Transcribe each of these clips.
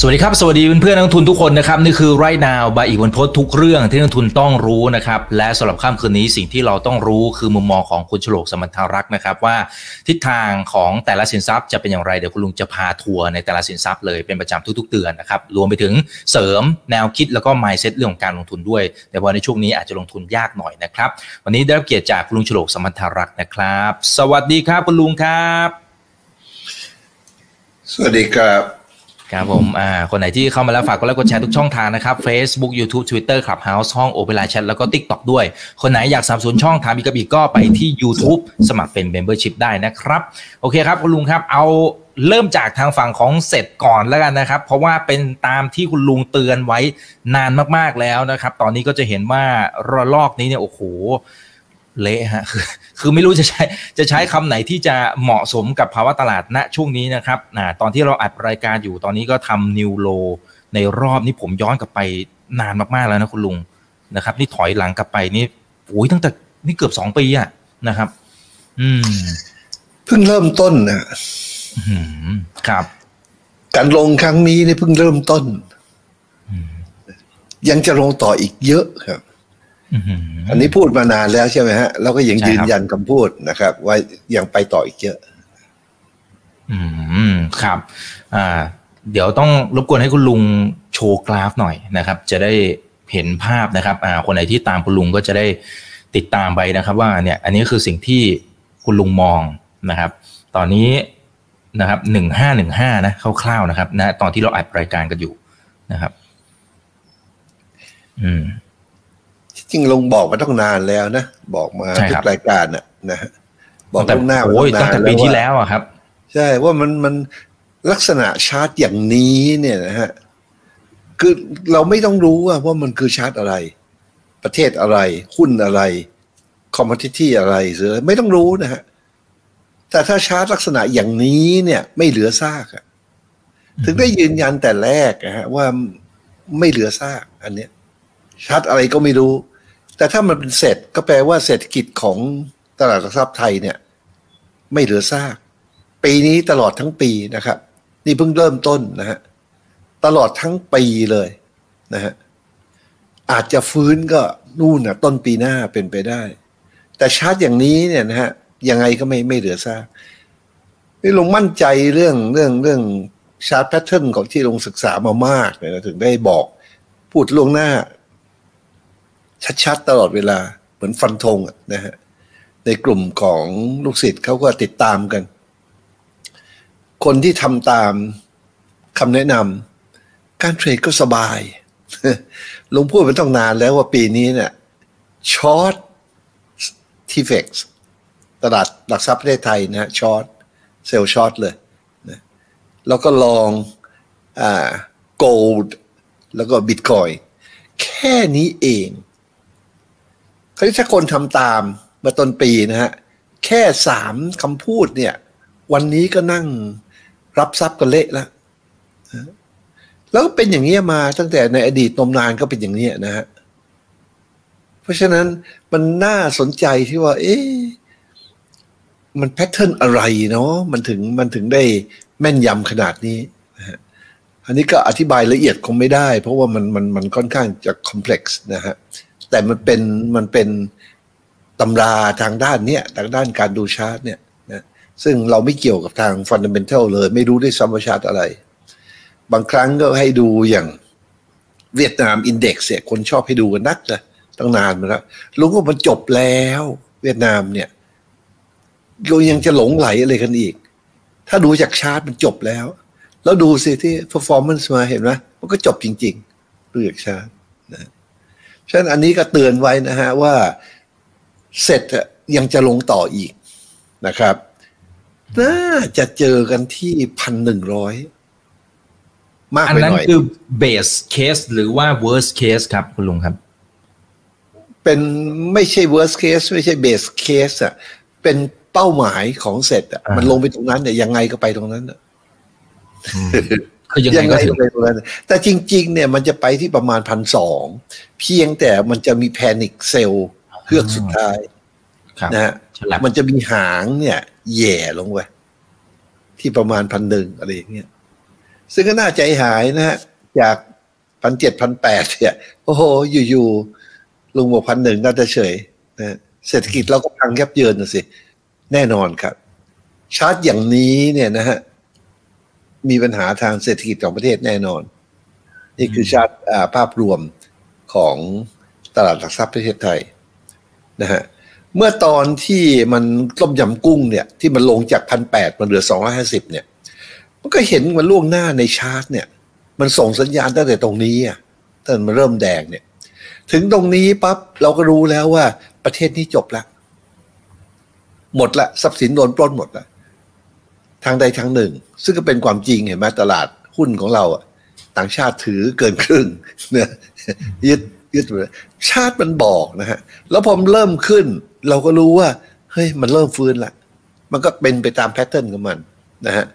สวัสดีครับ สวัสดีเพื่อนๆนักทุนทุกคนนะครับ นี่คือไรนาวบายอีกวันพดทุกเรื่องที่นักทุนต้องรู้นะครับ และสำหรับค่ำคืนนี้สิ่งที่เราต้องรู้คือมุมมองของคุณฉลกสมันทารักษ์นะครับ ว่าทิศทางของแต่ละสินทรัพย์จะเป็นอย่างไร เดี๋ยวคุณลุงจะพาทัวร์ในแต่ละสินทรัพย์เลยเป็นประจำทุกๆเดือนนะครับรวมไปถึงเสริมแนวคิดแล้วก็ mindset เรื่องของการลงทุนด้วย แต่ว่าในช่วงนี้อาจจะลงทุนยากหน่อยนะครับวันนี้ได้รับเกียรติจากคุณลุงฉลกสมันทารักษ์นะครับ สวัสดีครับคุณลุงครับ สวัสดีครับ ครับผม อ่า คนไหนที่เข้ามาแล้วฝากกดไลค์กดแชร์ทุกช่องทางนะครับ Facebook YouTube Twitter Clubhouse ห้อง o p e r a Chat แล้วก็ TikTok ด้วย คนไหนอยากสนับสนุนช่องถามอีกกระบีก็ไปที่ YouTube สมัครเป็น Membership ได้นะครับ โอเคครับ คุณลุงครับ เอาเริ่มจากทางฝั่งของเสร็จก่อนแล้วกันนะครับ เพราะว่าเป็นตามที่คุณลุงเตือนไว้นานมากๆแล้วนะครับ ตอนนี้ก็จะเห็นว่าระลอกนี้เนี่ยโอ้โห เละฮะคือคือไม่รู้จะใช้จะใช้คำไหนที่จะเหมาะสมกับภาวะตลาดณช่วงนี้นะครับนะตอนที่เราอัดรายการอยู่ตอนนี้ก็ทำนิวโลในรอบนี้ผมย้อนกลับไปนานมากๆแล้วนะคุณลุงนะครับ นี่ถอยหลังกลับไปนี่โอ้ยตั้งแต่นี่เกือบสองปีอะนะครับ อืมเพิ่งเริ่มต้นนะอืมครับ การลงครั้งนี้เนี่ยเพิ่งเริ่มต้น ยังจะลงต่ออีกเยอะครับ อืมอันนี้พูดมานานแล้วใช่ไหมฮะเราก็ยังใช่ครับยืนยันคำพูดนะครับ ว่ายังไปต่ออีกเยอะ อืมครับ อ่า เดี๋ยวต้องรบกวนให้คุณลุงโชว์กราฟหน่อยนะครับ จะได้เห็นภาพนะครับ อ่า คนไหนที่ตามคุณลุงก็จะได้ติดตามไปนะครับ ว่าเนี่ย อันนี้คือสิ่งที่คุณลุงมองนะครับ ตอนนี้นะครับหนึ่งห้าหนึ่งห้านะคร่าวๆนะครับนะตอนที่เราอัดรายการกันอยู่นะครับ อืม จริงลงบอกมาต้องนานแล้วนะ บอกมาใช่ทุครักบรายการน่ะนะฮะบอกแต่ล่วงหน้ามาโอ้ยตั้ตั้งงนานแต่ปีที่ว่าแล้วอะครับ ใช่ว่ามันมันลักษณะชาร์ตอย่างนี้เนี่ยนะฮะคือเราไม่ต้องรู้ว่าว่ามันคือชาร์ตอะไร ประเทศอะไร หุ้นอะไร คอมม o ดิตี้อะไรหรือไม่ต้องรู้นะฮะแต่ถ้าชาร์ตลักษณะอย่างนี้เนี่ยไม่เหลือซากอะถึงได้ยืนยันแต่แรกนะฮะว่าไม่เหลือซาก อันเนี้ยชาร์ตอะไรก็ไม่รู้ แต่ถ้ามันเป็นเสร็จก็แปลว่าเศรษฐกิจของตลาดหลักทรัพย์ไทยเนี่ย ไม่เหลือซาก ปีนี้ตลอดทั้งปีนะครับ นี่เพิ่งเริ่มต้นนะฮะตลอดทั้งปีเลยนะฮะอาจจะฟื้นก็นู่นนะต้นปีหน้าเป็นไปได้ แต่ชาร์ตอย่างนี้เนี่ยนะฮะยังไงก็ไม่ไม่เหลือซากนี่ลงมั่นใจเรื่องเรื่องเรื่องชาร์ตแพทเทิร์นของที่ลงศึกษามามากเลยนะถึงได้บอกพูดล่วงหน้า ชัดๆตลอดเวลาเหมือนฟันธงนะฮะในกลุ่มของลูกศิษย์เขาก็ติดตามกัน คนที่ทำตามคำแนะนำการเทรดก็สบายลุงพูดมาตั้งนานแล้วว่าปีนี้เนี่ย short TFEX ตลาดหลักทรัพย์ประเทศไทยนะ short sell short เลยนะแล้วก็ long อ่า gold แล้วก็บิตคอยน์แค่นี้เอง คราวนี้ถ้าคนทำตามมาต้นปีนะฮะแค่สามคำพูดเนี่ย วันนี้ก็นั่งรับทรัพย์กันเละแล้วแล้วก็เป็นอย่างนี้ยมาตั้งแต่ในอดีตนมนานก็เป็นอย่างนี้ยนะฮะเพราะฉะนั้นมันน่าสนใจที่ว่า เอ๊ะมันแพทเทิร์นอะไรเนาะมันถึงมันถึงได้แม่นยำขนาดนี้นะฮะอันนี้ก็อธิบายละเอียดคงไม่ได้ เพราะว่ามันมันมันค่อนข้างจะคอมเพล็กซ์นะฮะ แต่มันเป็นมันเป็นตำราทางด้านเนี้ยทางด้านการดูชาร์ตเนี่ยนะซึ่งเราไม่เกี่ยวกับทางฟันเดเมนทัลเลย ไม่รู้ด้ซ้ำว่าชาร์ตอะไร บางครั้งก็ให้ดูอย่างเวียดนามอินเด็กซ์เนี่ยคนชอบให้ดูกันนักเลยตั้งนานมาแล้วลุงว่ามันจบแล้ว เวียดนามเนี่ยเรายังจะหลงไหลอะไรกันอีก ถ้าดูจากชาร์ตมันจบแล้ว แล้วดูสิที่ performance มาเห็นไหมมันก็จบจริง ๆ ดูจากชาร์ต ฉะนั้นอันนี้ก็เตือนไว้นะฮะว่าเสร็จอะยังจะลงต่ออีกนะครับ น่าจะเจอกันที่พันหนึ่งร้อยมากอันไปนั้นหน่อยคือ base case หรือว่า worst case ครับ คุณลุงครับ เป็นไม่ใช่ worst case ไม่ใช่ base case อะเป็นเป้าหมายของเสร็จอะอ่ามัมันลงไปตรงนั้นเนี่ยยังไงก็ไปตรงนั้นอะ คือยังไงก็ถึงไปตรงนั้นแต่จริง ๆ เนี่ยมันจะไปที่ประมาณพันสองเพียงแต่มันจะมีแพนิคเซลเฮือกสุดท้ายครับนะฮะฉลับมันจะมีหางเนี่ยแหย่ลงไปที่ประมาณพันหนึ่งอะไรอย่างเงี้ยซึ่งก็น่าใจหายนะฮะจากพันเจ็ดพันแปดเนี่ย โอ้โห อยู่ๆลุงบอกพันหนึ่งน่าจะเฉยนะฮะเศรษฐกิจเราก็พังยับเยินนะสิ แน่นอนครับ ชาร์ตอย่างนี้เนี่ยนะฮะ มีปัญหาทางเศรษฐกิจของประเทศแน่นอน นี่คือชาร์ตอ่าภาพรวมของตลาดหลักทรัพย์ประเทศไทยนะฮะเมื่อตอนที่มันต้มยำกุ้งเนี่ย ที่มันลงจากพันแปดมันเหลือสองร้อยห้าสิบเนี่ย มันก็เห็นมันล่วงหน้าในชาร์ตเนี่ย มันส่งสัญญาณตั้งแต่ตรงนี้อะตั้งแต่มันเริ่มแดงเนี่ย ถึงตรงนี้ปั๊บเราก็รู้แล้วว่าประเทศนี้จบละหมดละทรัพย์สินโดนปล้นหมดละ ทางใดทางหนึ่ง ซึ่งก็เป็นความจริงเห็นไหมตลาดหุ้นของเราต่างชาติถือเกินครึ่งเนี่ยยึดยึดไปเลยชาติมันบอกนะฮะแล้วพอมเริ่มขึ้น เราก็รู้ว่าเฮ้ยมันเริ่มฟื้นละมันก็เป็นไปตามแพทเทิร์นของมันนะฮะ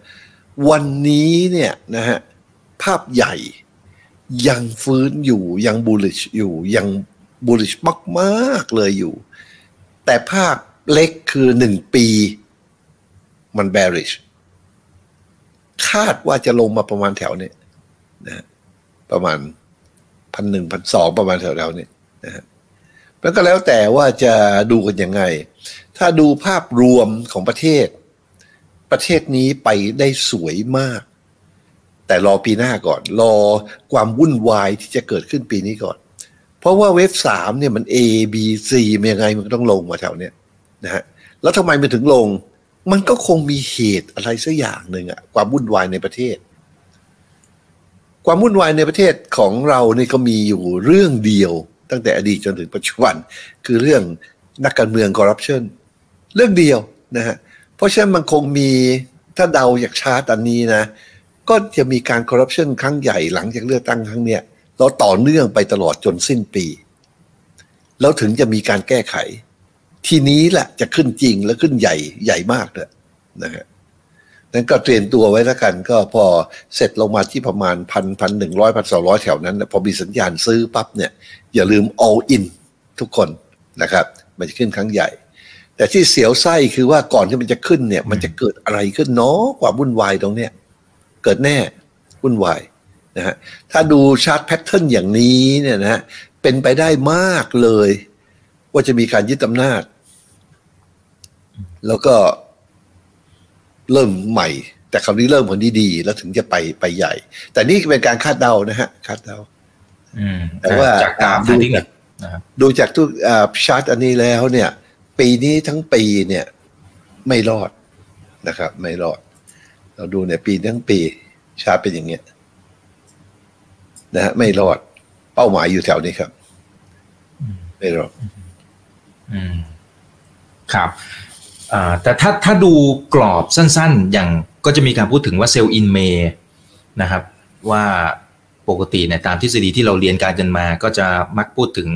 วันนี้เนี่ยนะฮะภาพใหญ่ยังฟื้นอยู่ยังบูลลิชอยู่ยังบูลลิชมากๆเลยอยู่ แต่ภาพเล็กคือหนึ่งปี มัน bearish คาดว่าจะลงมาประมาณแถวเนี้ยนะประมาณพันหนึ่งพันสองประมาณแถวๆนี้นะฮะแล้วก็แล้วแต่ว่าจะดูกันยังไง ถ้าดูภาพรวมของประเทศ ประเทศนี้ไปได้สวยมาก แต่รอปีหน้าก่อน รอความวุ่นวายที่จะเกิดขึ้นปีนี้ก่อน เพราะว่าเว็บสามเนี่ยมัน A B C มันยังไงมันต้องลงมาแถวเนี้ยนะฮะแล้วทำไมมันถึงลง มันก็คงมีเหตุอะไรสักอย่างหนึ่งอะความวุ่นวายในประเทศ ความวุ่นวายในประเทศของเราเนี่ยก็มีอยู่เรื่องเดียวตั้งแต่อดีตจนถึงปัจจุบัน คือเรื่องนักการเมืองคอร์รัปชันเรื่องเดียวนะฮะเพราะฉะนั้นมันคงมีถ้าเดาจากชาร์ตอันนี้นะ ก็จะมีการคอร์รัปชันครั้งใหญ่หลังจากเลือกตั้งครั้งเนี้ยเราต่อเนื่องไปตลอดจนสิ้นปี แล้วถึงจะมีการแก้ไข ทีนี้แหละจะขึ้นจริงและขึ้นใหญ่ใหญ่มากเลยนะฮะนั้นก็เตรียมตัวไว้แล้วกัน ก็พอเสร็จลงมาที่ประมาณพันพันหนึ่งร้อยพันสองร้อยแถวนั้นพอมีสัญญาณซื้อปั๊บเนี่ย อย่าลืม all in ทุกคนนะครับ มันจะขึ้นครั้งใหญ่ แต่ที่เสียวไส้คือว่าก่อนที่มันจะขึ้นเนี่ย มันจะเกิดอะไรขึ้นเนาะความวุ่นวายตรงเนี้ยเกิดแน่วุ่นวายนะฮะถ้าดูชาร์ตแพทเทิร์นอย่างนี้เนี่ยนะฮะเป็นไปได้มากเลย ว่าจะมีการยึดอำนาจ แล้วก็เริ่มใหม่ แต่คราวนี้เริ่มคนที่ดี แล้วถึงจะไปไปใหญ่ แต่นี่เป็นการคาดเดานะฮะคาดเดาอืมแต่ว่าจากตามดูทางเทคนิคนะครับดูจากทุกชาร์ตอันนี้แล้วเนี่ย ปีนี้ทั้งปีเนี่ย ไม่รอดนะครับ ไม่รอด เราดูเนี่ยปีทั้งปีชาร์ตเป็นอย่างเงี้ยนะฮะไม่รอด เป้าหมายอยู่แถวนี้ครับ ไม่รอดอืมครับอ่า แต่ถ้าถ้าดูกรอบสั้นๆ อย่างก็จะมีการพูดถึงว่าเซลล์อินเมนะครับ ว่าปกติเนี่ยตามทฤษฎีที่เราเรียนการกันมา ก็จะมักพูดถึง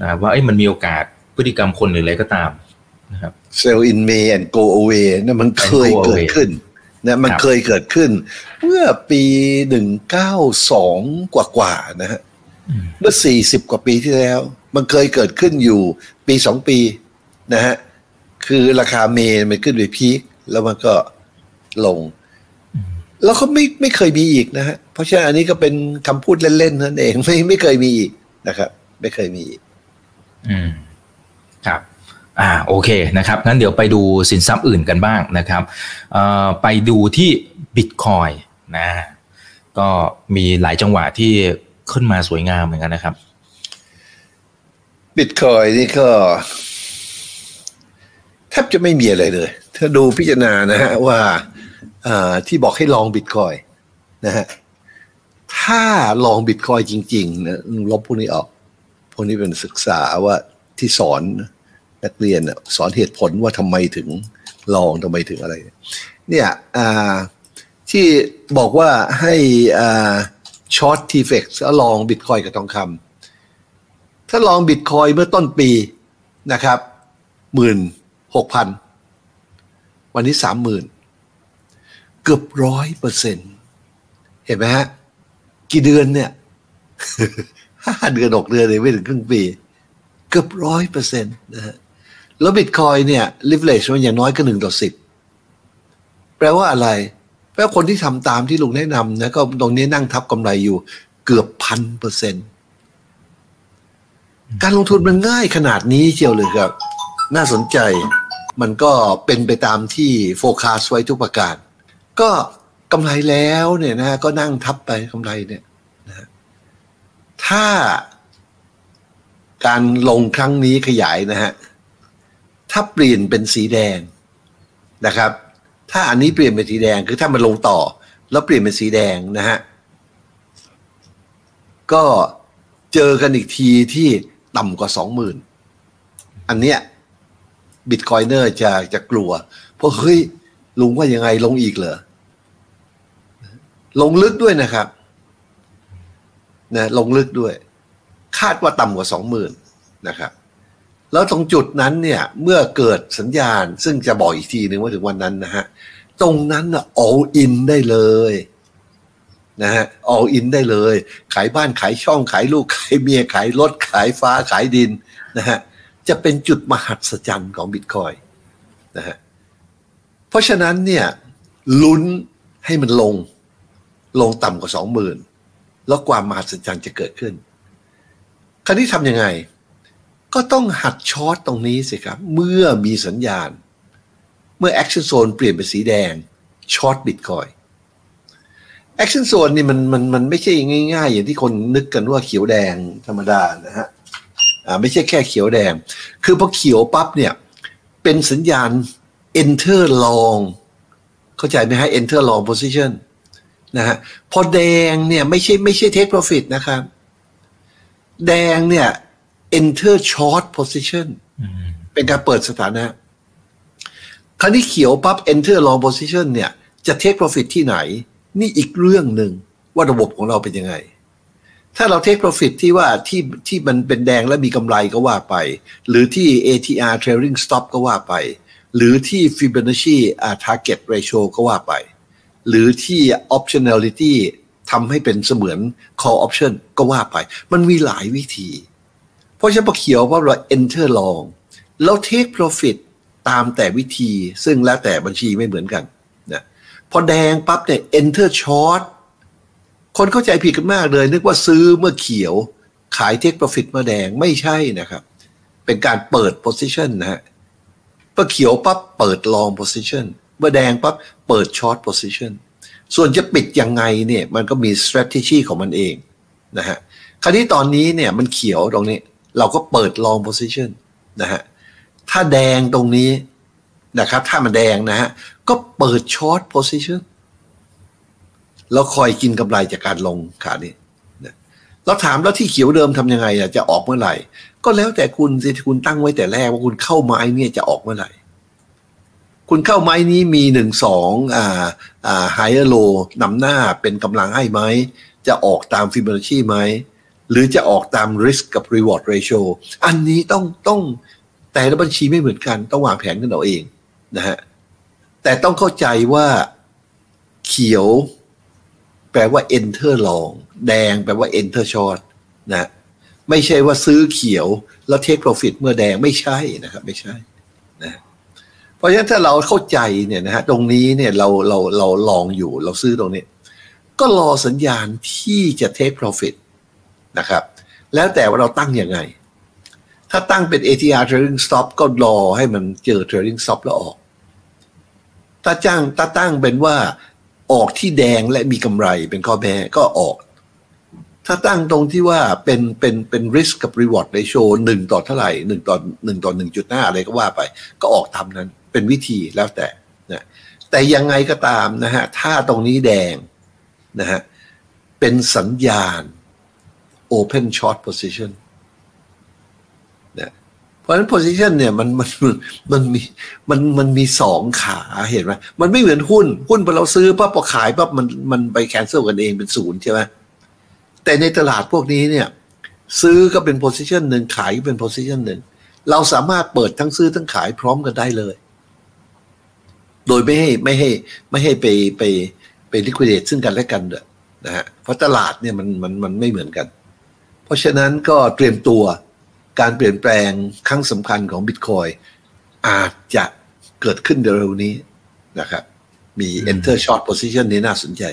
นะครับว่าเอ้ยมันมีโอกาสพฤติกรรมคนหรืออะไรก็ตามนะครับ sell in May and go away นะมันเคย And go เกิด away ขึ้นนะมันครับเคยเกิดขึ้น เมื่อปีหนึ่งเก้าสองกว่าๆนะฮะอืมเมื่อสี่สิบกว่าปีที่แล้ว มันเคยเกิดขึ้นอยู่ปีสองปีนะฮะ คือราคาเมย์มันขึ้นไปพีคแล้วมันก็ลง แล้วก็ไม่ไม่เคยมีอีกนะฮะ เพราะฉะนั้นอันนี้ก็เป็นคำพูดเล่นๆนั่นเองไม่ไม่เคยมีอีกนะครับ ไม่เคยมีอีก อืมครับอ่าโอเคนะครับงั้นเดี๋ยวไปดูสินทรัพย์อื่นกันบ้างนะครับเอ่อไปดูที่บิตคอยนะก็มีหลายจังหวะที่ขึ้นมาสวยงามเหมือนกันนะครับบิตคอยนี่ก็ แทบจะไม่มีอะไรเลย ถ้าดูพิจารณานะฮะว่าที่บอกให้ลองบิตคอยนะฮะถ้าลองบิตคอยจริงๆนะลบพวกนี้ออก พวกนี้เป็นศึกษาว่าที่สอนนักเรียนสอนเหตุผลว่าทำไมถึงลองทำไมถึงอะไร เนี่ยที่บอกว่าให้ช็อตทีเฟกแล้วลองบิตคอยกับทองคำถ้าลองบิตคอยเมื่อต้นปีนะครับหมื่น หกพันวันนี้สามหมื่นเกือบร้อยเปอร์เซ็นเห็นไหมฮะ กี่เดือนเนี่ยห้าเดือนหกเดือนเลยไม่ถึงครึ่งปี เกือบร้อยเปอร์เซ็นต์นะฮะแล้วบิตคอยเนี่ย leverage มันอย่างน้อยก็หนึ่งต่อสิบแปลว่าอะไรแปลว่าคนที่ทำตามที่ลุงแนะนำนะก็ตรงนี้นั่งทับกำไรอยู่ เกือบพันเปอร์เซ็นต์การลงทุนมันง่ายขนาดนี้เชียวเลยครับ น่าสนใจ มันก็เป็นไปตามที่โฟกัสไว้ทุกประการ ก็กำไรแล้วเนี่ยนะก็นั่งทับไปกำไรเนี่ยนะถ้าการลงครั้งนี้ขยายนะฮะ ถ้าเปลี่ยนเป็นสีแดงนะครับ ถ้าอันนี้เปลี่ยนเป็นสีแดงคือถ้ามันลงต่อ แล้วเปลี่ยนเป็นสีแดงนะฮะ ก็เจอกันอีกทีที่ต่ำกว่าสองหมื่นอันเนี้ย บิตคอยเนอร์จะจะกลัว เพราะเฮ้ยลุงว่ายังไงลงอีกเหรอ ลงลึกด้วยนะครับนะลงลึกด้วย คาดว่าต่ำกว่าสองหมื่นนะครับ แล้วตรงจุดนั้นเนี่ย เมื่อเกิดสัญญาณ ซึ่งจะบอกอีกทีหนึ่งว่าถึงวันนั้นนะฮะ ตรงนั้นนะ all in ได้เลยนะฮะ all in ได้เลย ขายบ้านขายช่องขายลูก ขายเมียขายรถขายฟ้าขายดินนะฮะ จะเป็นจุดมหัศจรรย์ของบิตคอยนะฮะเพราะฉะนั้นเนี่ยลุ้นให้มันลงลงต่ำกว่าสองหมื่นแล้วความมหัศจรรย์จะเกิดขึ้น คราวนี้ทำยังไง ก็ต้องหัด short ตรงนี้สิครับ เมื่อมีสัญญาณ เมื่อ Action Zone เปลี่ยนเป็นสีแดง short บิตคอยน์ Action Zone นี่มันมันมันไม่ใช่ง่าย ๆ อย่างที่คนนึกกันว่าเขียวแดงธรรมดานะฮะ ไม่ใช่แค่เขียวแดง คือพอเขียวปั๊บเนี่ย เป็นสัญญาณ enter long เข้าใจไหมฮะ enter long position นะฮะพอแดงเนี่ยไม่ใช่ไม่ใช่ take profit นะครับ แดงเนี่ย enter short position เป็นการเปิดสถานะ คราวนี้เขียวปั๊บ enter long position เนี่ยจะ take profit ที่ไหน นี่อีกเรื่องหนึ่งว่าระบบของเราเป็นยังไง ถ้าเรา take profit ที่ว่าที่ที่มันเป็นแดงและมีกำไรก็ว่าไป หรือที่ ATR trailing stop ก็ว่าไป หรือที่ Fibonacci target ratio ก็ว่าไป หรือที่ optionality ทำให้เป็นเสมือน call option ก็ว่าไป มันมีหลายวิธี เพราะฉะนั้นพอเขียวว่าเรา enter long แล้ว take profit ตามแต่วิธีซึ่งแล้วแต่บัญชีไม่เหมือนกันนะพอแดงปั๊บเนี่ย enter short คนเข้าใจผิดกันมากเลย นึกว่าซื้อเมื่อเขียว ขาย take profit เมื่อแดงไม่ใช่นะครับ เป็นการเปิด position นะฮะพอเขียวปั๊บเปิด long position เมื่อแดงปั๊บเปิด short position ส่วนจะปิดยังไงเนี่ยมันก็มี strategy ของมันเองนะฮะคราวนี้ตอนนี้เนี่ยมันเขียวตรงนี้ เราก็เปิด long position นะฮะถ้าแดงตรงนี้นะครับ ถ้ามันแดงนะฮะก็เปิด short position แล้วคอยกินกำไรจากการลงขานี้เราถามแล้วที่เขียวเดิมทำยังไงอะจะออกเมื่อไหร่ ก็แล้วแต่คุณสิคุณตั้งไว้แต่แรกว่าคุณเข้าไม้เนี่ยจะออกเมื่อไหร่ คุณเข้าไม้นี้มีหนึ่งสองอ่าอ่าไฮโลนำหน้าเป็นกำลังให้ไหมจะออกตามฟิบ o น a ชีไหมหรือจะออกตาม risk กับ reward ratio อันนี้ต้องต้องแต่ละบัญชีไม่เหมือนกัน ต้องวางแผนกันเอาเองนะฮะแต่ต้องเข้าใจว่าเขียว ลว่า enter long แดงแปลว่า enter short นะไม่ใช่ว่าซื้อเขียวแล้ว take profit เมื่อแดงไม่ใช่นะครับ ไม่ใช่นะเพราะฉะนั้นถ้าเราเข้าใจเนี่ยนะฮะตรงนี้เนี่ยเราเราเราลองอยู่เราซื้อตรงนี้ ก็รอสัญญาณที่จะ take profit นะครับ แล้วแต่ว่าเราตั้งยังไง ถ้าตั้งเป็น ATR trailing stop ก็รอให้มันเจอ trailing stop แล้วออก ถ้าจ้างถ้าตั้งเป็นว่า ออกที่แดงและมีกำไรเป็นข้อแม้ก็ออก ถ้าตั้งตรงที่ว่าเป็นเป็นเป็น risk กับ reward ratio หนึ่งต่อเท่าไหร่หนึ่งต่อหนึ่งต่อหนึ่งจุดห้าอะไรก็ว่าไป ก็ออกตามนั้นเป็นวิธีแล้วแต่นะแต่ยังไงก็ตามนะฮะถ้าตรงนี้แดงนะฮะเป็นสัญญาณ open short position นะเราะฉะนั้น position เนี่ยมันมันมันมีมันมันมีสองขาเห็นไหมมันไม่เหมือนหุ้น หุ้นพอเราซื้อปั๊บพอขายปั๊บมันมันไปแคนเซิลกันเองเป็นศูนย์ใช่ไหมแต่ในตลาดพวกนี้เนี่ย ซื้อก็เป็น position หนึ่งขายก็เป็น position หนึ่งเราสามารถเปิดทั้งซื้อทั้งขายพร้อมกันได้เลย โดยไม่ให้ไม่ให้ไม่ให้ไปไปไป liquidate ซึ่งกันและกันเด้อนะฮะเพราะตลาดเนี่ยมันมันมันไม่เหมือนกัน เพราะฉะนั้นก็เตรียมตัว การเปลี่ยนแปลงครั้งสำคัญของบิตคอยอาจจะเกิดขึ้นเร็วๆนี้นะครับ มี enter short position นี้น่าสนใจ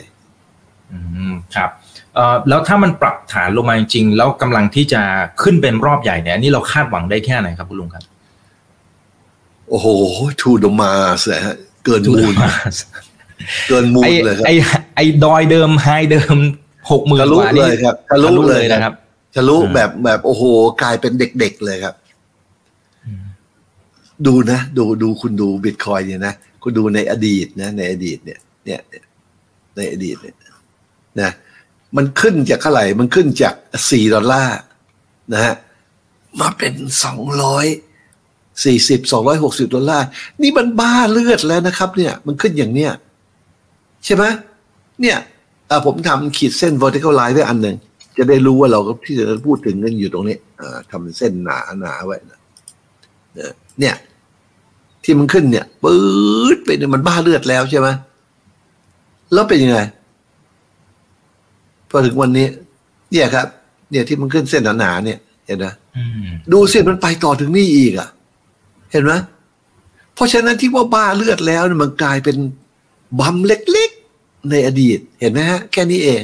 อืมครับเอ่อแล้วถ้ามันปรับฐานลงมาจริงๆแล้วกำลังที่จะขึ้นเป็นรอบใหญ่เนี่ยอันนี่เราคาดหวังได้แค่ไหนครับคุณลุงครับ โอ้โหทูดมาเสียฮะเกินมูลเกินมูลไอเลยครับไอไอดอยเดิมไฮเดิมหกหมื่นทะลุกว่าเลนี่ยครับทะลุทะลุเลเลยยนะครับ ทะลุอืมแบบแบบโอ้โห กลายเป็นเด็กๆเลยครับ ดูนะ ดูดูคุณดูบิตคอยเนี่ยนะคุณดูในอดีตนะ ในอดีตเนี่ย เนี่ย ในอดีตเนี่ยนะมันขึ้นจากเท่าไหร่ มันขึ้นจากสี่ดอลลาร์นะฮะมาเป็นสองร้อยสี่สิบสองร้อยหกสิบดอลลาร์นี่มันบ้าเลือดแล้วนะครับ เนี่ย มันขึ้นอย่างเนี้ยใช่ไหมเนี่ยอะผมทำขีดเส้น vertical line ไว้อันหนึ่ง จะได้รู้ว่าเราก็ที่จะพูดถึงกันอยู่ตรงนี้อ่าทำเป็นเส้นหนาหนาไว้นะเนี่ยเนี่ย ที่มันขึ้นเนี่ยปื๊ดไปเนี่ยมันบ้าเลือดแล้วใช่ไหมแล้วเป็นยังไงพอถึงวันนี้ เนี่ยครับ เนี่ยที่มันขึ้นเส้นหนาๆเนี่ย เห็นไหมอืมดูสิมันไปต่อถึงนี่อีกอะ เห็นไหมเพราะฉะนั้นที่ว่าบ้าเลือดแล้วเนี่ยมันกลายเป็นบัมเล็กๆในอดีต เห็นไหมฮะ แค่นี้เอง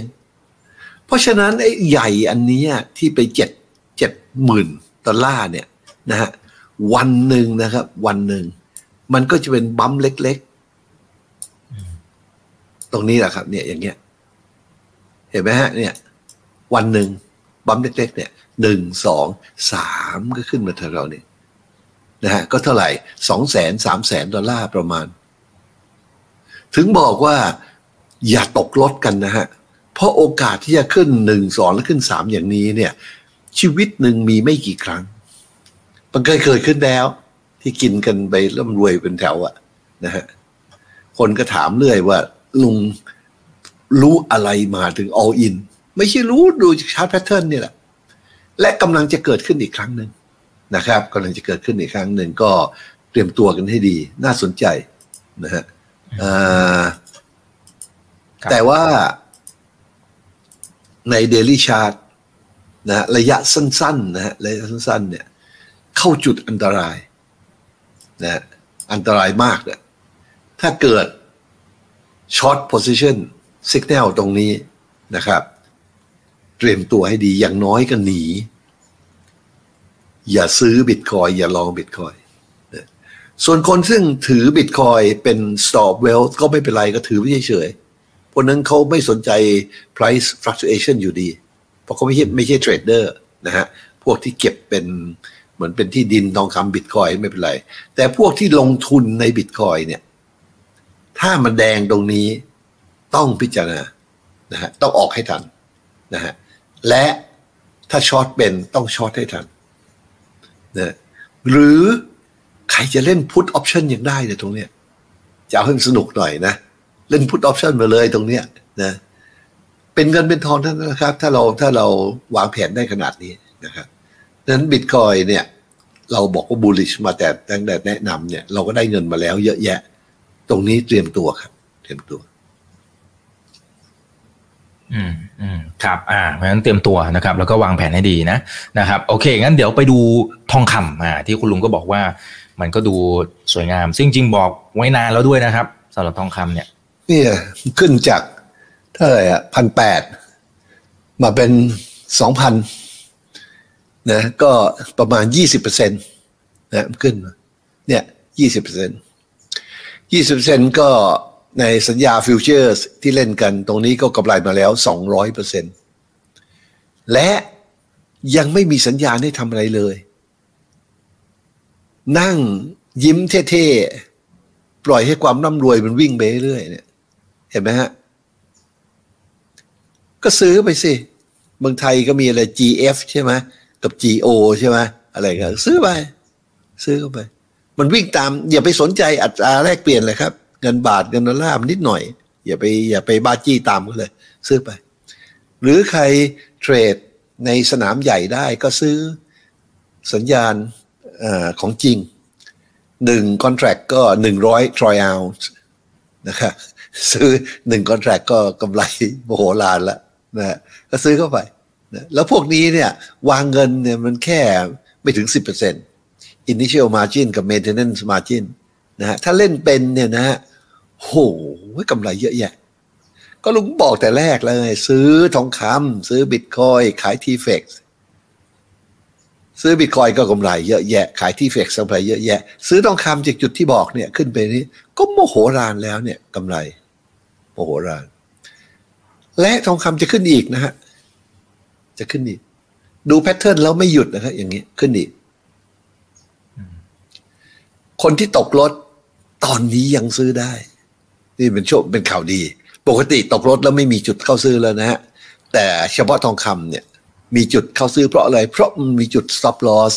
เพราะฉะนั้นไอ้ใหญ่อันนี้ที่ไปเจ็ดเจ็ดหมื่นดอลลาร์เนี่ยนะฮะวันหนึ่งนะครับ วันหนึ่ง มันก็จะเป็นบัมเล็กๆ ตรงนี้แหละครับ เนี่ยอย่างเงี้ย เห็นไหมฮะ เนี่ย วันหนึ่งบัมเล็ก ๆ เนี่ยหนึ่งสองสามก็ขึ้นมาเท่าเราเนี่ยนะฮะก็เท่าไหร่สองแสนสามแสนดอลลาร์ประมาณ ถึงบอกว่าอย่าตกลดกันนะฮะ เพราะโอกาสที่จะขึ้นหนึ่งสองแล้วขึ้นสามอย่างนี้เนี่ย ชีวิตหนึ่งมีไม่กี่ครั้ง มันเคยเกิดขึ้นแล้ว ที่กินกันไปร่ำรวยเป็นแถวอะนะฮะคนก็ถามเรื่อยว่า ลุงรู้อะไรมาถึง all in ไม่ใช่รู้ดูจาก chart pattern นี่แหละ และกำลังจะเกิดขึ้นอีกครั้งหนึ่งนะครับกำลังจะเกิดขึ้นอีกครั้งหนึ่งก็เตรียมตัวกันให้ดี น่าสนใจนะฮะอ่าครับแต่ว่า ใน daily chartนะระยะสั้นๆนะฮะระยะสั้นๆเนี่ยเข้าจุดอันตรายนะอันตรายมากเนี่ยถ้าเกิด short position สัญญาณตรงนี้นะครับ เตรียมตัวให้ดีอย่างน้อยก็หนี อย่าซื้อบิตคอยน์อย่า long บิตคอยน์ส่วนคนซึ่งถือบิตคอยเป็น stop wealth ก็ไม่เป็นไรก็ถือไว้เฉยๆ เพราะนั้นเขาไม่สนใจ price fluctuation อยู่ดี เพราะเขาไม่ใช่ไม่ใช่ trader นะฮะ พวกที่เก็บเป็นเหมือนเป็นที่ดินทองคำบิตคอยน์ไม่เป็นไร แต่พวกที่ลงทุนในบิตคอยน์เนี่ย ถ้ามันแดงตรงนี้ต้องพิจารณานะฮะต้องออกให้ทันนะฮะและถ้า short เป็นต้อง short ให้ทันนะหรือใครจะเล่น put option ยังได้เนี่ยตรงเนี้ยจะเอาให้มันสนุกหน่อยนะ เล่นพุทออปชันมาเลยตรงเนี้ยนะเป็นเงินเป็นทองท่านนะครับ ถ้าเราถ้าเราวางแผนได้ขนาดนี้นะครับดังนั้นบิตคอยเนี่ย เราบอกว่าบูลลิชมาแต่ตั้งแต่แนะนำเนี่ย เราก็ได้เงินมาแล้วเยอะแยะ ตรงนี้เตรียมตัวครับ เตรียมตัว อืมอืมครับ อ่าเพราะฉะนั้นเตรียมตัวนะครับ แล้วก็วางแผนให้ดีนะนะครับ โอเค งั้นเดี๋ยวไปดูทองคำอ่า ที่คุณลุงก็บอกว่า มันก็ดูสวยงาม ซึ่งจริงบอกไว้นานแล้วด้วยนะครับสำหรับทองคำเนี่ย เนี่ยขึ้นจากเท่าไหร่อะพันแปดมาเป็นสองพันนะก็ประมาณยี่สิบเปอร์เซ็นต์นะขึ้นมาเนี่ยยี่สิบเปอร์เซ็นต์ยี่สิบเปอร์เซ็นต์ก็ในสัญญา futures ที่เล่นกันตรงนี้ก็กำไรมาแล้วสองร้อยเปอร์เซ็นต์และยังไม่มีสัญญาณให้ทำอะไรเลย นั่งยิ้มเท่ๆ ปล่อยให้ความร่ำรวยมันวิ่งไปเรื่อยเนี่ย เห็นไหมฮะ ก็ซื้อไปสิเมืองไทยก็มีอะไร GF ใช่ไหมกับ GO ใช่ไหมอะไรกันซื้อไป ซื้อเข้าไป มันวิ่งตาม อย่าไปสนใจอัตราแลกเปลี่ยนเลยครับ เงินบาทเงินดอลลาร์มันนิดหน่อย อย่าไปอย่าไปบ้าจี้ตามกันเลย ซื้อไป หรือใครเทรดในสนามใหญ่ได้ก็ซื้อสัญญาณอของจริงหนึ่งคอนแท c t ก็หนึ่งร้อยทรอยอ c e นะครับ ซื้อหนึ่งคอนแท c t ก็กำไรโมโหลานแล้วนะฮะก็ซื้อเข้าไปนะแล้วพวกนี้เนี่ยวางเงินเนี่ยมันแค่ไม่ถึงสิบเปอร์เซ็น initial margin กับ maintenance margin นะฮะถ้าเล่นเป็นเนี่ยนะฮะโหกำไรเยอะแยะ ก็ลุงบอกแต่แรกเลยซื้อทองคำซื้อบิตคอยน์ขาย TFEX ซื้อบิตคอยน์ก็กำไรเยอะแยะ ขาย TFEX กำไรเยอะแยะ ซื้อทองคำจากจุดที่บอกเนี่ยขึ้นไปนี้ ก็โมโหรานแล้วเนี่ยกำไร โมโหรานและทองคำจะขึ้นอีกนะฮะ จะขึ้นอีก ดู pattern แล้วไม่หยุดนะครับอย่างนี้ขึ้นอีก คนที่ตกรถตอนนี้ยังซื้อได้ นี่เป็นโชคเป็นข่าวดี ปกติตกรถแล้วไม่มีจุดเข้าซื้อแล้วนะฮะ แต่เฉพาะทองคำเนี่ย มีจุดเข้าซื้อเพราะอะไร เพราะมันมีจุด stop loss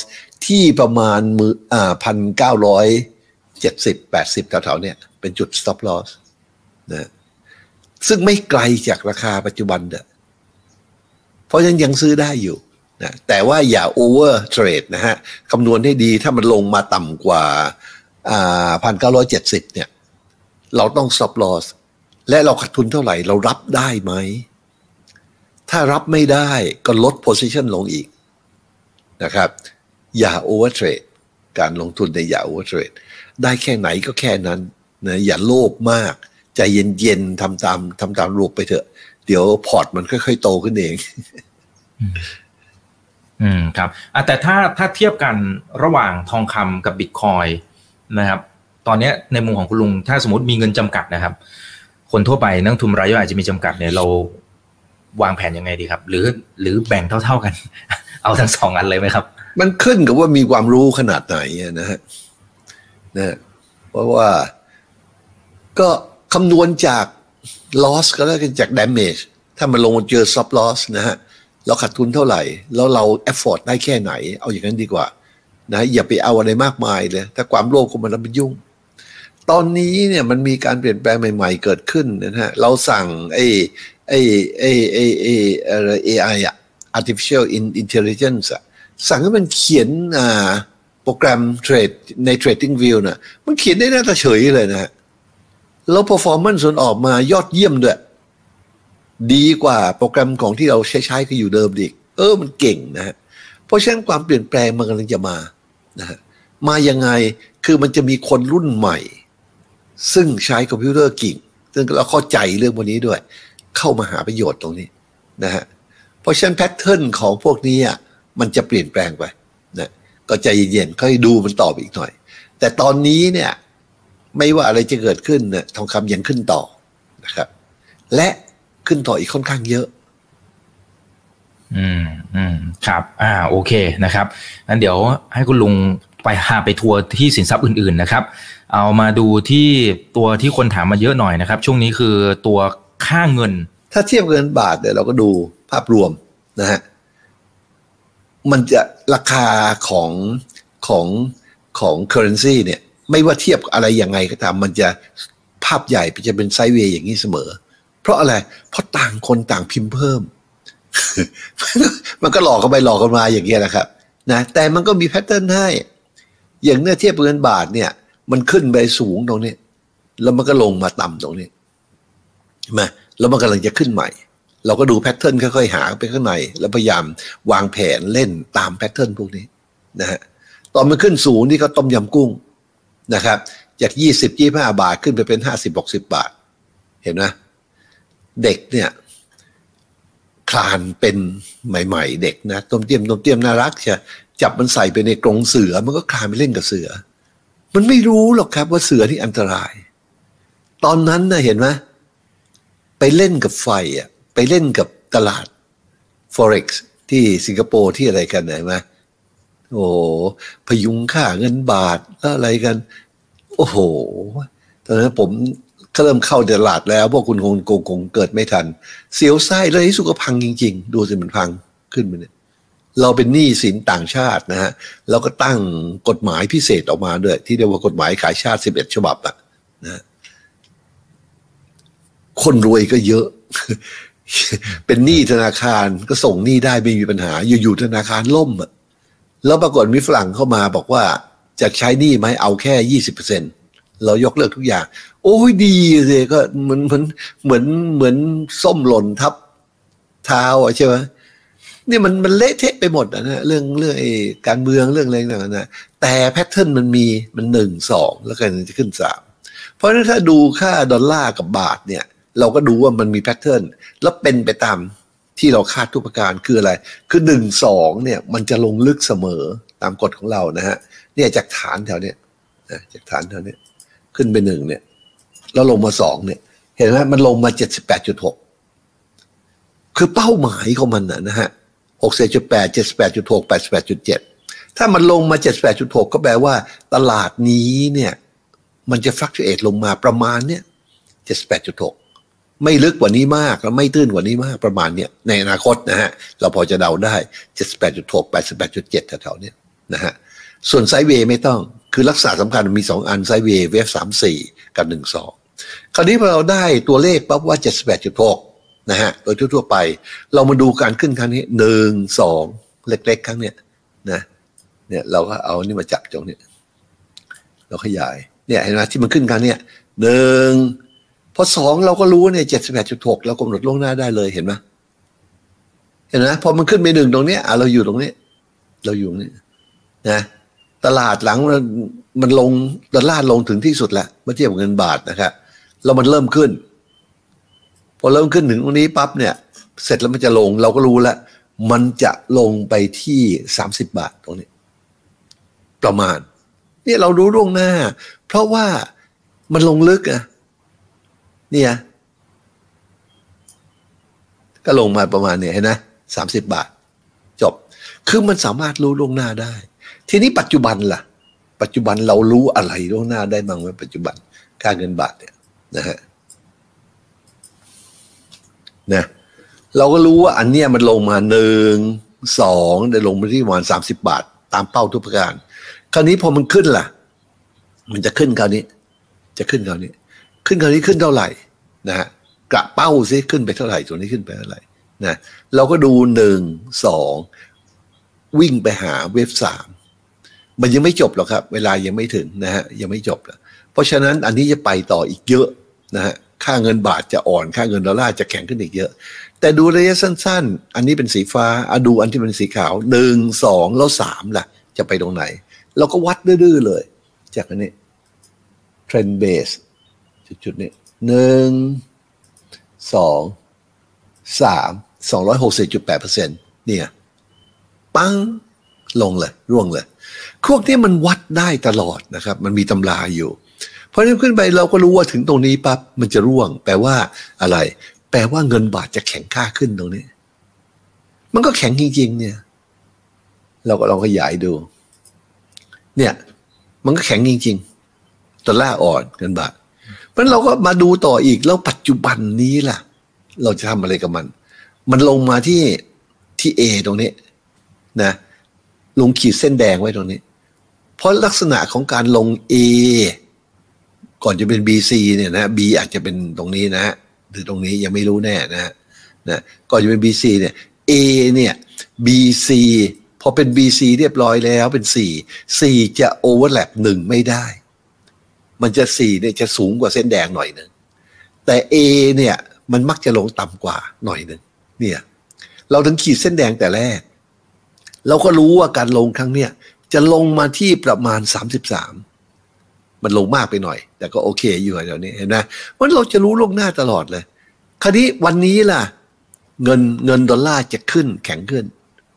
ที่ประมาณมืออ่าพันเก้าร้อยเจ็ดสิบแปดสิบแถวๆเนี่ย เป็นจุด stop loss นะ ซึ่งไม่ไกลจากราคาปัจจุบันเด้อเพราะฉะนั้นยังซื้อได้อยู่นะแต่ว่าอย่า over trade นะฮะคำนวณให้ดีถ้ามันลงมาต่ำกว่าพันเก้าร้อยเจ็ดสิบเนี่ย เราต้อง stop loss และเราขาดทุนเท่าไหร่เรารับได้ไหม ถ้ารับไม่ได้ก็ลด position ลงอีกนะครับ อย่า over trade การลงทุนในอย่า over trade ได้แค่ไหนก็แค่นั้นนะอย่าโลภมาก ใจเย็นๆทำตามทำตามรูปไปเถอะ เดี๋ยวพอร์ตมันค่อยๆโตขึ้นเอง อืมครับอะแต่ถ้าถ้าเทียบกันระหว่างทองคำกับบิตคอยนะครับ ตอนนี้ในมุมของคุณลุง ถ้าสมมติมีเงินจำกัดนะครับ คนทั่วไปนักทุนรายย่อยอาจจะมีจำกัดเนี่ยเราวางแผนยังไงดีครับ หรือหรือแบ่งเท่า ๆกัน เอาทั้งสองอันเลยไหมครับ มันขึ้นกับว่ามีความรู้ขนาดไหนอะนะฮะนะเพราะว่าก็ คำนวณจาก loss ก็แล้วกันจาก damage ถ้ามันลงมาเจอ stop loss นะฮะ เราขาดทุนเท่าไหร่ แล้วเรา effort ได้แค่ไหน เอาอย่างนั้นดีกว่า นะ อย่าไปเอาอะไรมากมายเลย ถ้าความโลภของมันมันยุ่ง ตอนนี้เนี่ยมันมีการเปลี่ยนแปลงใหม่ ๆ เกิดขึ้นนะฮะ เราสั่งไอ้ไอ้ไอ้ไอ้ไอ้อะไร AI อะ artificial intelligence อะสั่งให้มันเขียนอ่าโปรแกรมเทรดใน trading view น่ะมันเขียนได้หน้าตาเฉยเลยนะฮะ แล้ว performance ส่วนออกมายอดเยี่ยมด้วย ดีกว่าโปรแกรมของที่เราใช้ใช้กันอยู่เดิมอีก เออมันเก่งนะฮะเพราะฉะนั้นความเปลี่ยนแปลงมันกำลังจะมานะฮะมายังไงคือมันจะมีคนรุ่นใหม่ ซึ่งใช้คอมพิวเตอร์เก่ง ซึ่งเราเข้าใจเรื่องวันนี้ด้วย เข้ามาหาประโยชน์ตรงนี้นะฮะเพราะฉะนั้น pattern ของพวกนี้อะมันจะเปลี่ยนแปลงไปนะก็ใจเย็นๆค่อยดูมันต่ออีกหน่อย แต่ตอนนี้เนี่ย ไม่ว่าอะไรจะเกิดขึ้นเนี่ยทองคำยังขึ้นต่อนะครับ และขึ้นต่ออีกค่อนข้างเยอะอืมอืมครับ อ่า โอเคนะครับงั้นเดี๋ยวให้คุณลุงไปหาไปทัวร์ที่สินทรัพย์อื่น ๆ นะครับ เอามาดูที่ตัวที่คนถามมาเยอะหน่อยนะครับ ช่วงนี้คือตัวค่าเงิน ถ้าเทียบเงินบาทเนี่ยเราก็ดูภาพรวมนะฮะมันจะราคาของของของ currency เนี่ย ไม่ว่าเทียบอะไรยังไงก็ตามมันจะภาพใหญ่จะเป็นไซเวย์อย่างนี้เสมอ เพราะอะไร เพราะต่างคนต่างพิมพ์เพิ่ม มันก็หลอกกันไปหลอกกันมาอย่างเงี้ยนะครับนะแต่มันก็มีแพทเทิร์นให้ อย่างเนี้ยเทียบเงินบาทเนี่ย มันขึ้นไปสูงตรงนี้ แล้วมันก็ลงมาต่ำตรงนี้มาแล้วมันกำลังจะขึ้นใหม่ เราก็ดูแพทเทิร์นค่อยๆหาไปข้างใน แล้วพยายามวางแผนเล่นตามแพทเทิร์นพวกนี้นะฮะตอนมันขึ้นสูงนี่ก็ต้มยำกุ้ง นะครับ จากยี่สิบยี่ห้าบาทขึ้นไปเป็นห้าสิบหกสิบาท เห็นไหมเด็กเนี่ยคลานเป็นใหม่ ๆ เด็กนะต้มเตี้ยมต้มเตี้ยมน่ารักใช่จับมันใส่ไปในกรงเสือ มันก็คลานไปเล่นกับเสือ มันไม่รู้หรอกครับว่าเสือที่อันตราย ตอนนั้นนะเห็นไหมไปเล่นกับไฟอะไปเล่นกับตลาด forex ที่สิงคโปร์ที่อะไรกันเห็นไหม โอ้โหพยุงค่าเงินบาทแล้วอะไรกัน โอ้โหตอนนั้นผมเริ่มเข้าตลาดแล้วพวกคุณคงคงคงเกิดไม่ทัน เสียวไส้เลยที่สุดก็พังจริง ๆ ดูสิมันพังขึ้นมาเนี่ยเราเป็นหนี้สินต่างชาตินะฮะเราก็ตั้งกฎหมายพิเศษออกมาด้วย ที่เรียกว่ากฎหมายขายชาติ11ฉบับอะนะคนรวยก็เยอะ เป็นหนี้ธนาคารก็ส่งหนี้ได้ไม่มีปัญหา อยู่ๆธนาคารล่มอะ แล้วปรากฏมีฝรั่งเข้ามาบอกว่าจะใช้นี้ไหมเอาแค่ยี่สิบเปอร์เซ็นเรายกเลิกทุกอย่าง โอ้ยดีเลยก็เหมือนเหมือนเหมือนเหมือนส้มหล่นทับเท้าอะใช่ไหมนี่มันมันเละเทะไปหมดนะเรื่องเรื่องไอ้การเมืองเรื่องอะไรต่างๆนะแต่ pattern มันมีมันหนึ่งสองแล้วก็จะขึ้นสามเพราะฉะนั้นถ้าดูค่าดอลลาร์กับบาทเนี่ย เราก็ดูว่ามันมี pattern แล้วเป็นไปตาม ที่เราคาดทุกประการคืออะไร คือหนึ่งสองเนี่ยมันจะลงลึกเสมอตามกฎของเรานะฮะเนี่ยจากฐานแถวเนี้ยจากฐานแถวเนี้ยขึ้นไปหนึ่งเนี่ย แล้วลงมาสองเนี่ย เห็นไหมมันลงมาเจ็ดสิบแปดจุดหกคือเป้าหมายของมันนะฮะหกสิบจุดแปดเจ็ดสิบแปดจุดหกแปดสิบแปดจุดเจ็ดถ้ามันลงมาเจ็ดสิบแปดจุดหกก็แปลว่า ตลาดนี้เนี่ย มันจะฟักเอตลงมาประมาณเนี่ยเจ็ดสิบแปดจุดหก ไม่ลึกกว่านี้มากแล้วไม่ตื้นกว่านี้มากประมาณเนี้ยในอนาคตนะฮะเราพอจะเดาได้เจ็ดสิบแปดจุดหกแปดสิบแปดจุดเจ็ดแถวๆเนี้ยนะฮะส่วนไซเวย์ไม่ต้องคือลักษณะสำคัญมีสองอันไซเวย์เวฟสามสี่กับหนึ่งสองคราวนี้พอเราได้ตัวเลขปั๊บว่าเจ็ดสิบแปดจุดหกนะฮะโดยทั่วๆไป เรามาดูการขึ้นครั้งนี้หนึ่งสองเล็กๆ ครั้งเนี้ยนะเนี่ยเราก็เอานี่มาจับตรงนี้เราขยายเนี่ยเห็นไหมที่มันขึ้นครั้งเนี้ยหนึ่ง พอสองเราก็รู้เนี่ยเจ็ดสิบแปดจุดหกเรากำหนดล่วงหน้าได้เลยเห็นไหมเห็นไหมพอมันขึ้นไปหนึ่งตรงนี้อะเราอยู่ตรงนี้ เราอยู่นี้นะตลาดหลังมันลงดอลลาร์ลงถึงที่สุดแล้วเมื่อเทียบกับเงินบาทนะครับแล้วมันเริ่มขึ้น พอเริ่มขึ้นถึงตรงนี้ปั๊บเนี่ย เสร็จแล้วมันจะลงเราก็รู้แล้วมันจะลงไปที่สามสิบบาทตรงนี้ ประมาณ เนี่ยเรารู้ล่วงหน้า เพราะว่ามันลงลึกอะ เนี่ยก็ลงมาประมาณเนี่ยเห็นนะสามสิบบาท จบ คือมันสามารถรู้ล่วงหน้าได้ ทีนี้ปัจจุบันล่ะ ปัจจุบันเรารู้อะไรล่วงหน้าได้บ้างไหมปัจจุบันค่าเงินบาทเนี่ยนะฮะนะเราก็รู้ว่าอันเนี้ยมันลงมาหนึ่งสองได้ลงมาที่ประมาณสามสิบบาท ตามเป้าทุกประการ คราวนี้พอมันขึ้นล่ะ มันจะขึ้นคราวนี้ จะขึ้นคราวนี้ ขึ้นคราวนี้ขึ้นเท่าไหร่ นะฮะกระเป้าซิขึ้นไปเท่าไหร่ตัวนี้ขึ้นไปเท่าไหร่นะเราก็ดูหนึ่งสองวิ่งไปหาเวฟสามมันยังไม่จบหรอกครับ เวลายังไม่ถึงนะฮะยังไม่จบเพราะฉะนั้นอันนี้จะไปต่ออีกเยอะนะฮะค่าเงินบาทจะอ่อน ค่าเงินดอลลาร์จะแข็งขึ้นอีกเยอะ แต่ดูระยะสั้น ๆ อันนี้เป็นสีฟ้าอดูอันที่เป็นสีขาวหนึ่งสองแล้วสามล่ะ จะไปตรงไหน เราก็วัดดื้อๆเลย จากอันนี้เทรนเบสจุดๆนี้ หนึ่งสองสามสองร้อยหกสิบจุดแปดเปอร์เซ็นต์เนี่ยปังลงเลย ร่วงเลยพวกนี้มันวัดได้ตลอดนะครับ มันมีตำราอยู่พอเริ่มขึ้นไปเราก็รู้ว่าถึงตรงนี้ปั๊บมันจะร่วง แปลว่าอะไร แปลว่าเงินบาทจะแข็งค่าขึ้นตรงนี้ มันก็แข็งจริงๆ เนี่ย เราก็ลองขยายดู เนี่ย มันก็แข็งจริงๆดอลลาร์อ่อนเงินบาท เพราะเราก็มาดูต่ออีกแล้วปัจจุบันนี้ล่ะ เราจะทำอะไรกับมัน มันลงมาที่ที่เอตรงนี้นะ ลงขีดเส้นแดงไว้ตรงนี้ เพราะลักษณะของการลง A ก่อนจะเป็น BC เนี่ยนะ B อาจจะเป็นตรงนี้นะหรือตรงนี้ยังไม่รู้แน่นะนะก่อนจะเป็น BC เนี่ย A เนี่ย BC พอเป็น BC เรียบร้อยแล้วเป็น 4 4 จะโอเวอร์แลปหนึ่งไม่ได้ มันจะ4เนี่ยจะสูงกว่าเส้นแดงหน่อยหนึ่งแต่ A เนี่ยมันมักจะลงต่ำกว่าหน่อยหนึ่งเนี่ยเราถึงขีดเส้นแดงแต่แรก เราก็รู้ว่าการลงครั้งเนี้ยจะลงมาที่ประมาณ 33 มันลงมากไปหน่อย แต่ก็โอเคอยู่แถวนี้เห็นไหมมันเราจะรู้ล่วงหน้าตลอดเลย คราวนี้วันนี้ล่ะ เงินเงินดอลลาร์จะขึ้นแข็งขึ้น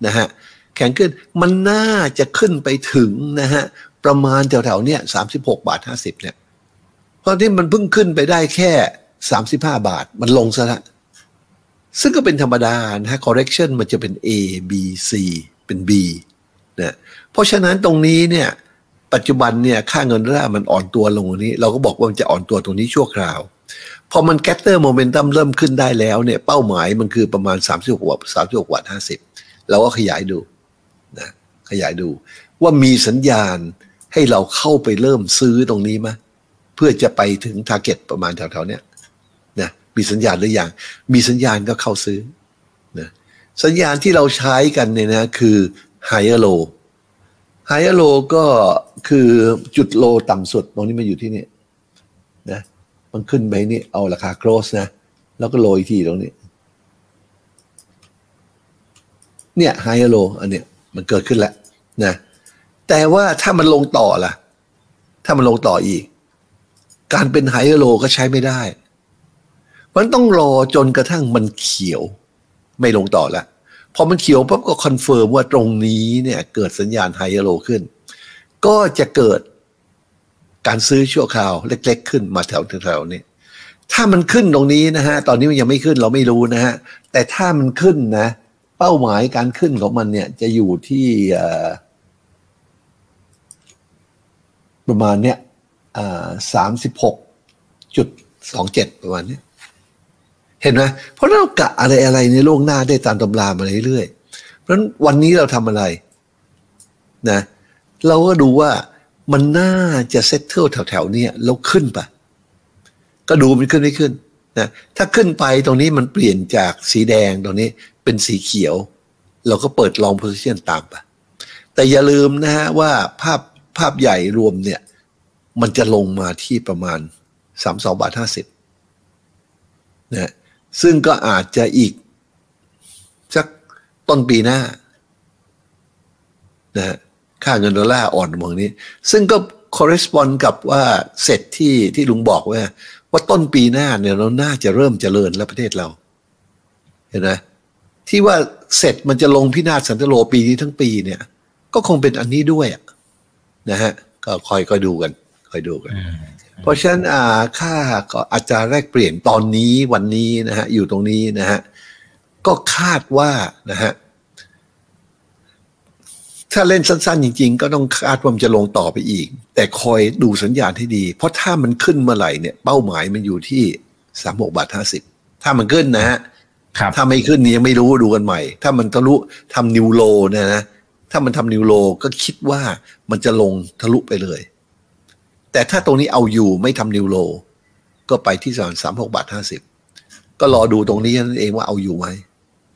นะฮะแข็งขึ้นมันน่าจะขึ้นไปถึงนะฮะ ประมาณแถวๆเนี้ยสามสิบหกบาทห้าสิบเนี่ยเพราะที่มันเพิ่งขึ้นไปได้แค่สามสิบห้าบาทมันลงซะละซึ่งก็เป็นธรรมดานะฮะ correction มันจะเป็น A B C เป็น B นะเพราะฉะนั้นตรงนี้เนี่ยปัจจุบันเนี่ยค่าเงินดอลลาร์มันอ่อนตัวลงตรงนี้ เราก็บอกว่ามันจะอ่อนตัวตรงนี้ชั่วคราว พอมัน gather momentum เริ่มขึ้นได้แล้วเนี่ยเป้าหมายมันคือประมาณ 3 6บาท36บหกบาท50เราก็ขยายดูนะขยายดูว่ามีสัญญาณ ให้เราเข้าไปเริ่มซื้อตรงนี้ไหมเพื่อจะไปถึง target ประมาณแถวๆเนี้ยนะมีสัญญาณหรือยัง มีสัญญาณก็เข้าซื้อนะสัญญาณที่เราใช้กันเนี่ยนะคือ higher low higher low ก็คือจุด low ต่ำสุดตรงนี้มันอยู่ที่นี่นะมันขึ้นไปนี่เอาราคา close นะแล้วก็ low อีกทีตรงนี้ เนี่ย higher low อันเนี้ยมันเกิดขึ้นแล้วนะ แต่ว่าถ้ามันลงต่อล่ะ ถ้ามันลงต่ออีก การเป็น higher low ก็ใช้ไม่ได้ มันต้องรอจนกระทั่งมันเขียว ไม่ลงต่อแล้วพอมันเขียวปั๊บก็ confirm ว่าตรงนี้เนี่ยเกิดสัญญาณ higher low ขึ้น ก็จะเกิดการซื้อชั่วคราวเล็ก ๆ ขึ้นมาแถวแถวๆนี้ถ้ามันขึ้นตรงนี้นะฮะ ตอนนี้มันยังไม่ขึ้นเราไม่รู้นะฮะ แต่ถ้ามันขึ้นนะ เป้าหมายการขึ้นของมันเนี่ยจะอยู่ที่เอ่อ ประมาณเนี้ยสามสิบหกจุดสองเจ็ดประมาณเนี้ยเห็นไหมเพราะเรากะอะไรอะไรในโลกหน้าได้ตามตำรามาเรื่อยๆเพราะฉะนั้นวันนี้เราทำอะไรนะเราก็ดูว่ามันน่าจะ settle แถวๆเนี้ยแล้วขึ้นไปก็ดูมันขึ้นไม่ขึ้นนะถ้าขึ้นไปตรงนี้มันเปลี่ยนจากสีแดงตรงนี้เป็นสีเขียว เราก็เปิดลอง position ตามไปแต่อย่าลืมนะฮะว่าภาพ ภาพใหญ่รวมเนี่ย มันจะลงมาที่ประมาณสามสองบาทห้าสิบนะซึ่งก็อาจจะอีก สักต้นปีหน้านะฮะค่าเงินดอลลาร์อ่อนมองนี้ ซึ่งก็ correspond กับว่าเสร็จที่ที่ลุงบอกว่า ว่าต้นปีหน้าเนี่ยเราน่าจะเริ่มเจริญแล้วประเทศเรา เห็นไหมที่ว่าเสร็จมันจะลงพินาศสันตโลปีนี้ทั้งปีเนี่ย ก็คงเป็นอันนี้ด้วย นะฮะก็คอยคอยดูกันคอยดูกัน เพราะฉะนั้นอ่าค่าก็อาจารย์แรกเปลี่ยนตอนนี้วันนี้นะฮะอยู่ตรงนี้นะฮะก็คาดว่านะฮะถ้าเล่นสั้นๆ จริง ๆ ก็ต้องคาดว่ามันจะลงต่อไปอีก แต่คอยดูสัญญาณให้ดี เพราะถ้ามันขึ้นเมื่อไหร่เนี่ย เป้าหมายมันอยู่ที่สามหกบาทห้าสิบถ้ามันขึ้นนะฮะครับถ้าไม่ขึ้นนี่ยังไม่รู้ดูกันใหม่ ถ้ามันทะลุทำนิวโลเนี่ยนะ ถ้ามันทำนิวโลก็คิดว่ามันจะลงทะลุไปเลย แต่ถ้าตรงนี้เอาอยู่ไม่ทำนิวโล ก็ไปที่สามสามหกบาทห้าสิบก็รอดูตรงนี้นั่นเองว่าเอาอยู่ไหม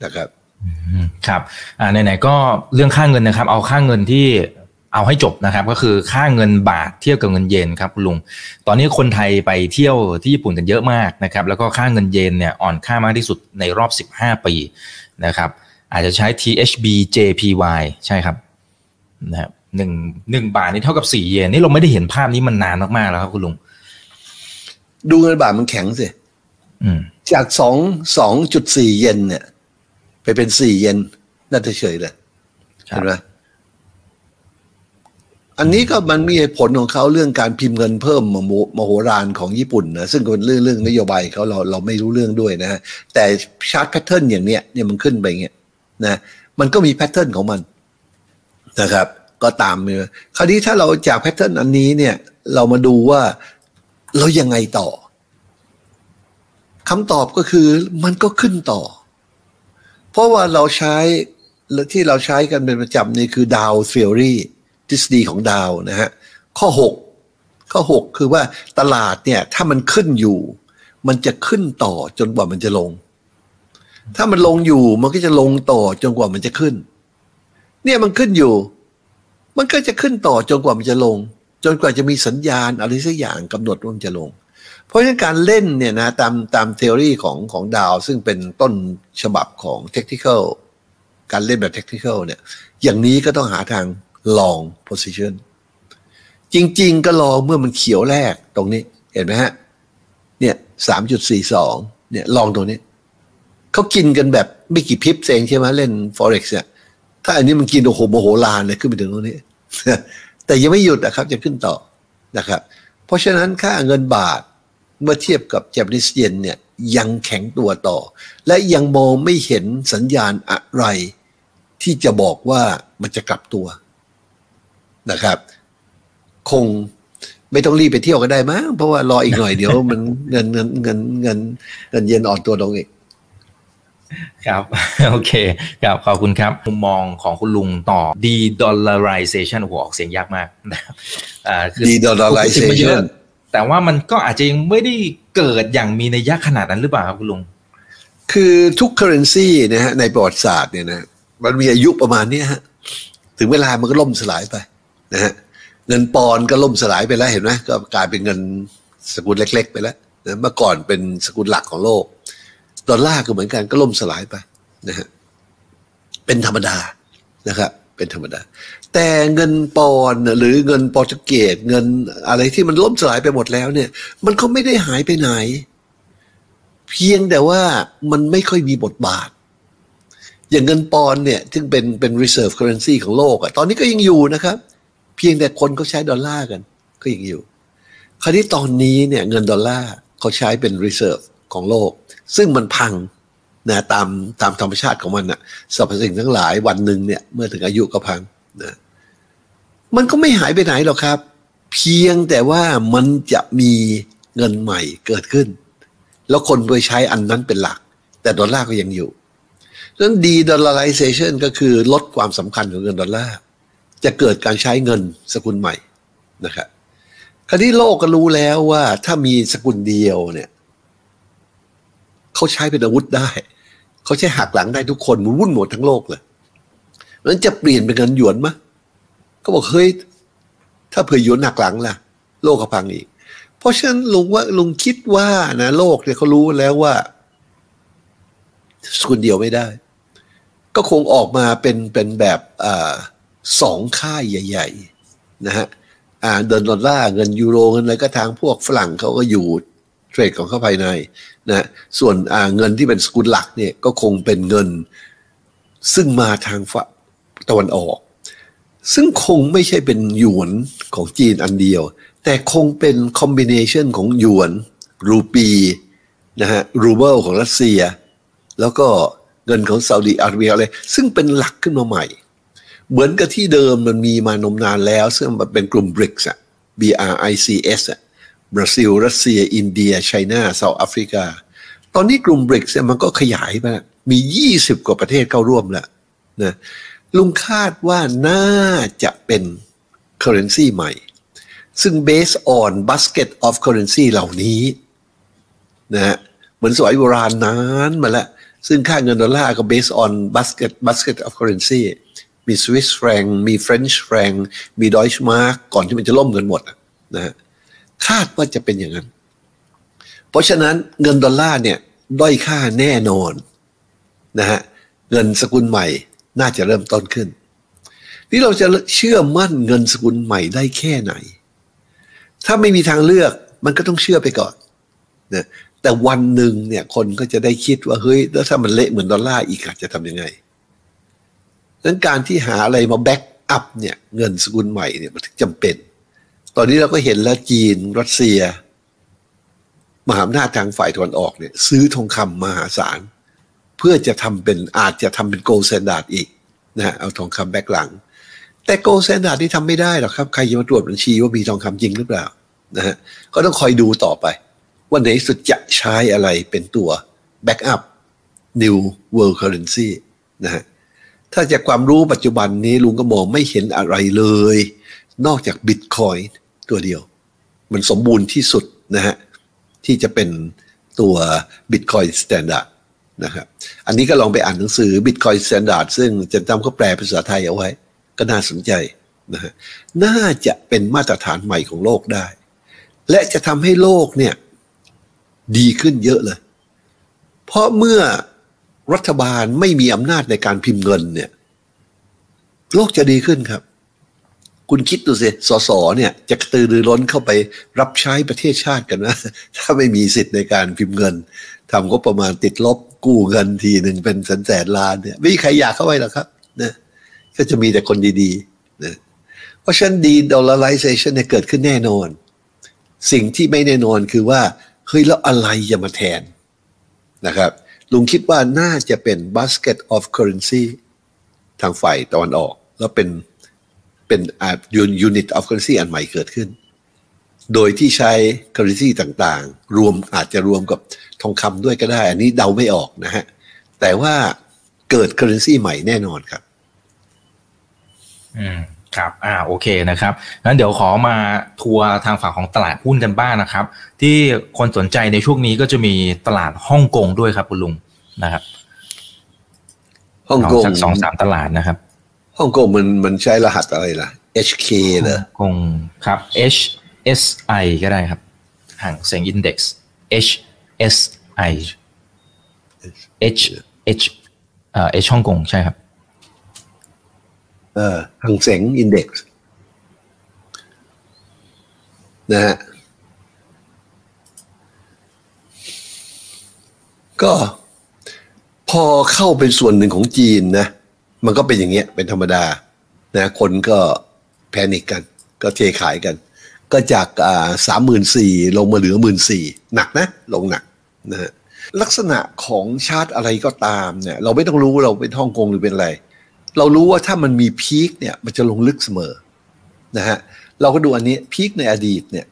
นะครับครับอ่าไหนๆก็เรื่องค่าเงินนะครับ เอาค่าเงินที่เอาให้จบนะครับ ก็คือค่าเงินบาทเทียบกับเงินเยนครับคุณลุง ตอนนี้คนไทยไปเที่ยวที่ญี่ปุ่นกันเยอะมากนะครับ แล้วก็ค่าเงินเยนเนี่ยอ่อนค่ามากที่สุดในรอบ 15 ปีนะครับ อาจจะใช้ THB JPY ใช่ครับนะครับหนึ่งหนึ่งบาทนี่เท่ากับสี่เยนนี่เราไม่ได้เห็นภาพนี้มันนานมากๆแล้วครับคุณลุง ดูเงินบาทมันแข็งสิอืมจากสองสองจุดสี่เยนเนี่ย ไปเป็นสี่เยนน่าจะเฉยเลยครับเห็นไหมอันนี้ก็มันมีเหตุผลของเขาเรื่องการพิมพ์เงินเพิ่มมโหมโหฬารของญี่ปุ่นนะซึ่งก็เป็นเรื่องเรื่องนโยบายเขาเราเราไม่รู้เรื่องด้วยนะฮะแต่ chart pattern อย่างเนี้ยเนี่ยมันขึ้นไปอย่างเงี้ย นะมันก็มี pattern ของมันนะครับ ก็ตามเลยคราวนี้ถ้าเราจาก pattern อันนี้เนี่ย เรามาดูว่าเรายังไงต่อคำตอบก็คือมันก็ขึ้นต่อ เพราะว่าเราใช้ที่เราใช้กันเป็นประจำนี่คือดาวเ h อรี่ทฤษฎีของดาวนะฮะข้อ 6 ข้อ 6 คือว่าตลาดเนี่ยถ้ามันขึ้นอยู่ มันจะขึ้นต่อจนกว่ามันจะลง ถ้ามันลงอยู่มันก็จะลงต่อจนกว่ามันจะขึ้น เนี่ยมันขึ้นอยู่ มันก็จะขึ้นต่อจนกว่ามันจะลง จนกว่าจะมีสัญญาณอะไรสักอย่างกำหนดว่ามันจะลง เพราะฉะนั้นการเล่นเนี่ยนะตามตามเทฤษฎีของของดาวซึ่งเป็นต้นฉบับของเทคนิคการเล่นแบบเทคนิคเนี่ย อย่างนี้ก็ต้องหาทาง long position จริง ๆ ก็รองเมื่อมันเขียวแรกตรงนี้ เห็นไหมฮะ เนี่ยสามจุดสี่สองเนี่ยลองตรงนี้ เขากินกันแบบไม่กี่พิบเองใช่ไหมเล่น forex เนี่ยถ้าอันนี้มันกินโอ้โหโมโหลานเลยขึ้นไปถึงตรงนี้ แต่ยังไม่หยุดนะครับจะขึ้นต่อนะครับ เพราะฉะนั้นค่าเงินบาทเมื่อเทียบกับ Japanese yen เนี่ยยังแข็งตัวต่อ และยังมองไม่เห็นสัญญาณอะไร ที่จะบอกว่ามันจะกลับตัวนะครับ คงไม่ต้องรีบไปเที่ยวก็ได้มั้งเพราะว่ารออีกหน่อยเดี๋ยวมันเงินเงินเงินเงินเงินเย็นอ่อนตัวลงอีก ครับโอเคครับขอบคุณครับมุมมองของคุณลุงต่อ de-dollarization โอ้โหออกเสียงยากมากนะครับอ่าคือ de-dollarization พูดถึงมาเยอะแต่ว่ามันก็อาจจะยังไม่ได้เกิดอย่างมีนัยยะขนาดนั้นหรือเปล่าครับคุณลุง คือทุก currency นะฮะในประวัติศาสตร์เนี่ยนะมันมีอายุประมาณเนี้ยฮะถึงเวลามันก็ล่มสลายไปนะฮะเงินปอนด์ก็ล่มสลายไปแล้วเห็นไหมก็กลายเป็นเงินสกุลเล็ก ๆ ไปแล้วนะเมื่อก่อนเป็นสกุลหลักของโลก ดอลลาร์ก็เหมือนกันก็ล่มสลายไปนะฮะเป็นธรรมดานะครับเป็นธรรมดา แต่เงินปอนหรือเงินโปรตุเกสเงินอะไรที่มันล่มสลายไปหมดแล้วเนี่ย มันก็ไม่ได้หายไปไหน เพียงแต่ว่ามันไม่ค่อยมีบทบาท อย่างเงินปอนเนี่ยซึ่งเป็นเป็น reserve currency ของโลกอะตอนนี้ก็ยังอยู่นะครับ เพียงแต่คนเขาใช้ดอลลาร์กัน ก็ยังอยู่ คราวนี้ตอนนี้เนี่ยเงินดอลลาร์เขาใช้เป็น reserve ของโลก ซึ่งมันพังนะตามตามธรรมชาติของมันนะสรรพสิ่งทั้งหลายวันหนึ่งเนี่ยเมื่อถึงอายุก็พังนะมันก็ไม่หายไปไหนหรอกครับ เพียงแต่ว่ามันจะมีเงินใหม่เกิดขึ้น แล้วคนไปใช้อันนั้นเป็นหลัก แต่ดอลลาร์ก็ยังอยู่ดังนั้น de-dollarization ก็คือลดความสำคัญของเงินดอลลาร์จะเกิดการใช้เงินสกุลใหม่นะครับคราวนี้โลกก็รู้แล้วว่าถ้ามีสกุลเดียวเนี่ย เขาใช้เป็นอาวุธได้ เขาใช้หักหลังได้ทุกคนมันวุ่นหมดทั้งโลกเลยนั้นจะเปลี่ยนเป็นเงินหยวนมะก็บอกเฮ้ยถ้าเผื่อหยวนหักหลังล่ะ โลกก็พังอีก เพราะฉะนั้นลุงว่าลุงคิดว่านะโลกเนี่ยเขารู้แล้วว่าสกุลเดียวไม่ได้ ก็คงออกมาเป็นเป็นแบบอสองค่ายใหญ่ ๆ นะฮะเดินดอลลาร์เงินยูโรเงินอะไรก็ทางพวกฝรั่งเขาก็อยู่เทรดของเขาภายใน นะส่วนเงินที่เป็นสกุลหลักเนี่ยก็คงเป็นเงิน ซึ่งมาทางฝั่งตะวันออก ซึ่งคงไม่ใช่เป็นหยวนของจีนอันเดียว แต่คงเป็นคอมบิเนชันของหยวน รูปีนะฮะรูเบิลของรัสเซีย แล้วก็เงินของซาอุดิอาระเบียอะไรซึ่งเป็นหลักขึ้นมาใหม่ เหมือนกับที่เดิมมันมีมานมนานแล้ว ซึ่งมันเป็นกลุ่ม BRICS อะ BRICS อะ บราซิล รัสเซีย อินเดียไชน่าเซาท์แอฟริกา ตอนนี้กลุ่ม BRICS เนี่ยมันก็ขยายไปมี 20 กว่าประเทศเข้าร่วมแล้วนะลุงคาดว่าน่าจะเป็น currency ใหม่ ซึ่ง based on basket of currency เหล่านี้นะฮะเหมือนสมัยโบราณนานมาแล้ว ซึ่งค่าเงินดอลลาร์ก็ based on basket basket of currency มี Swiss franc มี French franc มี Deutsche Mark ก่อนที่มันจะล่มกันหมดนะฮะ คาดว่าจะเป็นอย่างนั้น เพราะฉะนั้นเงินดอลลาร์เนี่ยด้อยค่าแน่นอนนะฮะเงินสกุลใหม่น่าจะเริ่มต้นขึ้น นี่เราจะเชื่อมั่นเงินสกุลใหม่ได้แค่ไหน ถ้าไม่มีทางเลือกมันก็ต้องเชื่อไปก่อนนะแต่วันหนึ่งเนี่ยคนก็จะได้คิดว่าเฮ้ยแล้วถ้ามันเละเหมือนดอลลาร์อีกอะจะทำยังไงนั้นการที่หาอะไรมา back up เนี่ยเงินสกุลใหม่เนี่ยมันถึงจำเป็น ตอนนี้เราก็เห็นแล้วจีนรัสเซีย มหาอำนาจทางฝ่ายตะวันออกเนี่ยซื้อทองคำมหาศาล เพื่อจะทำเป็นอาจจะทำเป็น gold standard อีกนะฮะเอาทองคำ back หลัง แต่ gold standard ที่ทำไม่ได้หรอกครับ ใครจะมาตรวจบัญชีว่ามีทองคำจริงหรือเปล่านะฮะก็ต้องคอยดูต่อไป ว่าในสุดจะใช้อะไรเป็นตัวback up new world currency นะฮะถ้าจากความรู้ปัจจุบันนี้ลุงก็มองไม่เห็นอะไรเลย นอกจากบิตคอยน์ ตัวเดียว มันสมบูรณ์ที่สุดนะฮะที่จะเป็นตัว Bitcoin Standard นะครับอันนี้ก็ลองไปอ่านหนังสือ Bitcoin Standard ซึ่งจะจำเขาแปลภาษาไทยเอาไว้ ก็น่าสนใจนะฮะน่าจะเป็นมาตรฐานใหม่ของโลกได้ และจะทำให้โลกเนี่ยดีขึ้นเยอะเลย เพราะเมื่อรัฐบาลไม่มีอำนาจในการพิมพ์เงินเนี่ย โลกจะดีขึ้นครับ คุณคิดดูสิสสเนี่ยจะกระตือรือร้นเข้าไปรับใช้ประเทศชาติกันนะ ถ้าไม่มีสิทธิ์ในการพิมพ์เงินทำก็ประมาณติดลบกู้เงินทีหนึ่งเป็นแสนแสนล้านเนี่ยไม่มีใครอยากเข้าไปหรอกครับนะก็จะมีแต่คนดีๆนะเพราะฉะนั้นดี dollarization เนี่ยเกิดขึ้นแน่นอน สิ่งที่ไม่แน่นอนคือว่าเฮ้ยแล้วอะไรจะมาแทนนะครับลุงคิดว่าน่าจะเป็น basket of currency ทางฝ่ายตะวันออก แล้วเป็น เป็นยูนิต of currency อันใหม่เกิดขึ้น โดยที่ใช้ currency ต่างๆ รวมอาจจะรวมกับทองคำด้วยก็ได้ อันนี้เดาไม่ออกนะฮะ แต่ว่าเกิด currency ใหม่แน่นอนครับ อืมครับ อ่า โอเคนะครับ งั้นเดี๋ยวขอมาทัวร์ทางฝั่งของตลาดหุ้นกันบ้างนะครับ ที่คนสนใจในช่วงนี้ก็จะมีตลาดฮ่องกงด้วยครับคุณลุงนะครับ ฮ่องกงสักสองสามตลาดนะครับ ฮ่องกงมันมันใช้รหัสอะไรล่ะ HK เหรอฮ่องกงครับ HSI ก็ได้ครับ ห่างเสียงอินเด็กซ์ HSI H H เอ่อ H ฮ่องกงใช่ครับ เอ่อหังเสงอินเด็กซ์นะฮะก็พอเข้าเป็นส่วนหนึ่งของจีนนะ มันก็เป็นอย่างเงี้ยเป็นธรรมดานะคนก็แพนิกกัน ก็เทขายกัน ก็จากสามหมื่นสี่ลงมาเหลือหมื่นสี่หนักนะ ลงหนักนะฮะลักษณะของชาติอะไรก็ตามเนี่ย เราไม่ต้องรู้เราเป็นฮ่องกงหรือเป็นอะไร เรารู้ว่าถ้ามันมีพีคเนี่ย มันจะลงลึกเสมอนะฮะเราก็ดูอันนี้พีคในอดีตเนี่ย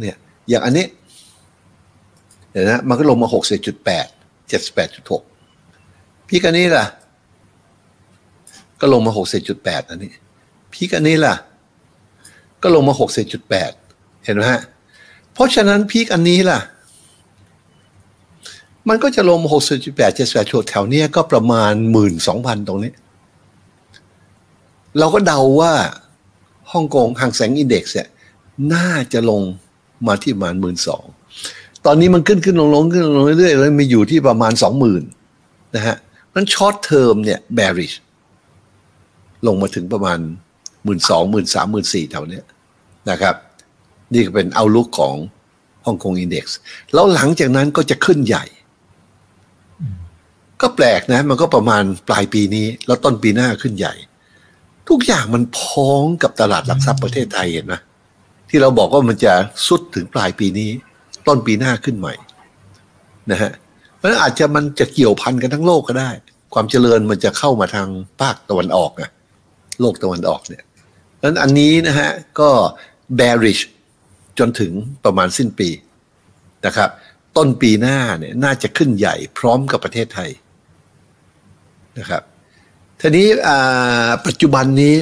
เนี่ย อย่างอันนี้เดี๋ยวนะมันก็ลงมาหกสิบจุดแปดเจ็ดสิบแปดจุดหกพีคอันนี้ล่ะ ก็ลงมาหกสิบจุดแปดอันนี้พีคอันนี้ล่ะ ก็ลงมาหกสิบจุดแปดเห็นไหมฮะ เพราะฉะนั้นพีคอันนี้ล่ะ มันก็จะลงมาหกสิบจุดแปดเจ็ดสิบแปดแถวเนี้ยก็ประมาณหมื่นสองพันตรงนี้ เราก็เดาว่าฮ่องกงห่างแสงอินเด็กซ์เนี่ยน่าจะลงมาที่ประมาณหมื่นสองตอนนี้มันขึ้นขึ้นลงลงขึ้นลงเรื่อยๆแล้วมาอยู่ที่ประมาณสองหมื่นนะฮะนั้น short term เนี่ย bearish ลงมาถึงประมาณหมื่นสองหมื่นสามหมื่นสี่แถวเนี้ยนะครับ นี่ก็เป็น outlook ของฮ่องกง index แล้วหลังจากนั้นก็จะขึ้นใหญ่ ก็แปลกนะ มันก็ประมาณปลายปีนี้ แล้วต้นปีหน้าขึ้นใหญ่ ทุกอย่างมันพ้องกับตลาดหลักทรัพย์ประเทศไทยเห็นไหมที่เราบอกว่ามันจะสุดถึงปลายปีนี้ ต้นปีหน้าขึ้นใหม่นะฮะเพราะฉะนั้นอาจจะมันจะเกี่ยวพันกันทั้งโลกก็ได้ ความเจริญมันจะเข้ามาทางภาคตะวันออกอะ โลกตะวันออกเนี่ยนั้นอันนี้นะฮะก็ bearish จนถึงประมาณสิ้นปีนะครับ ต้นปีหน้าเนี่ยน่าจะขึ้นใหญ่พร้อมกับประเทศไทยนะครับทีนี้ปัจจุบันนี้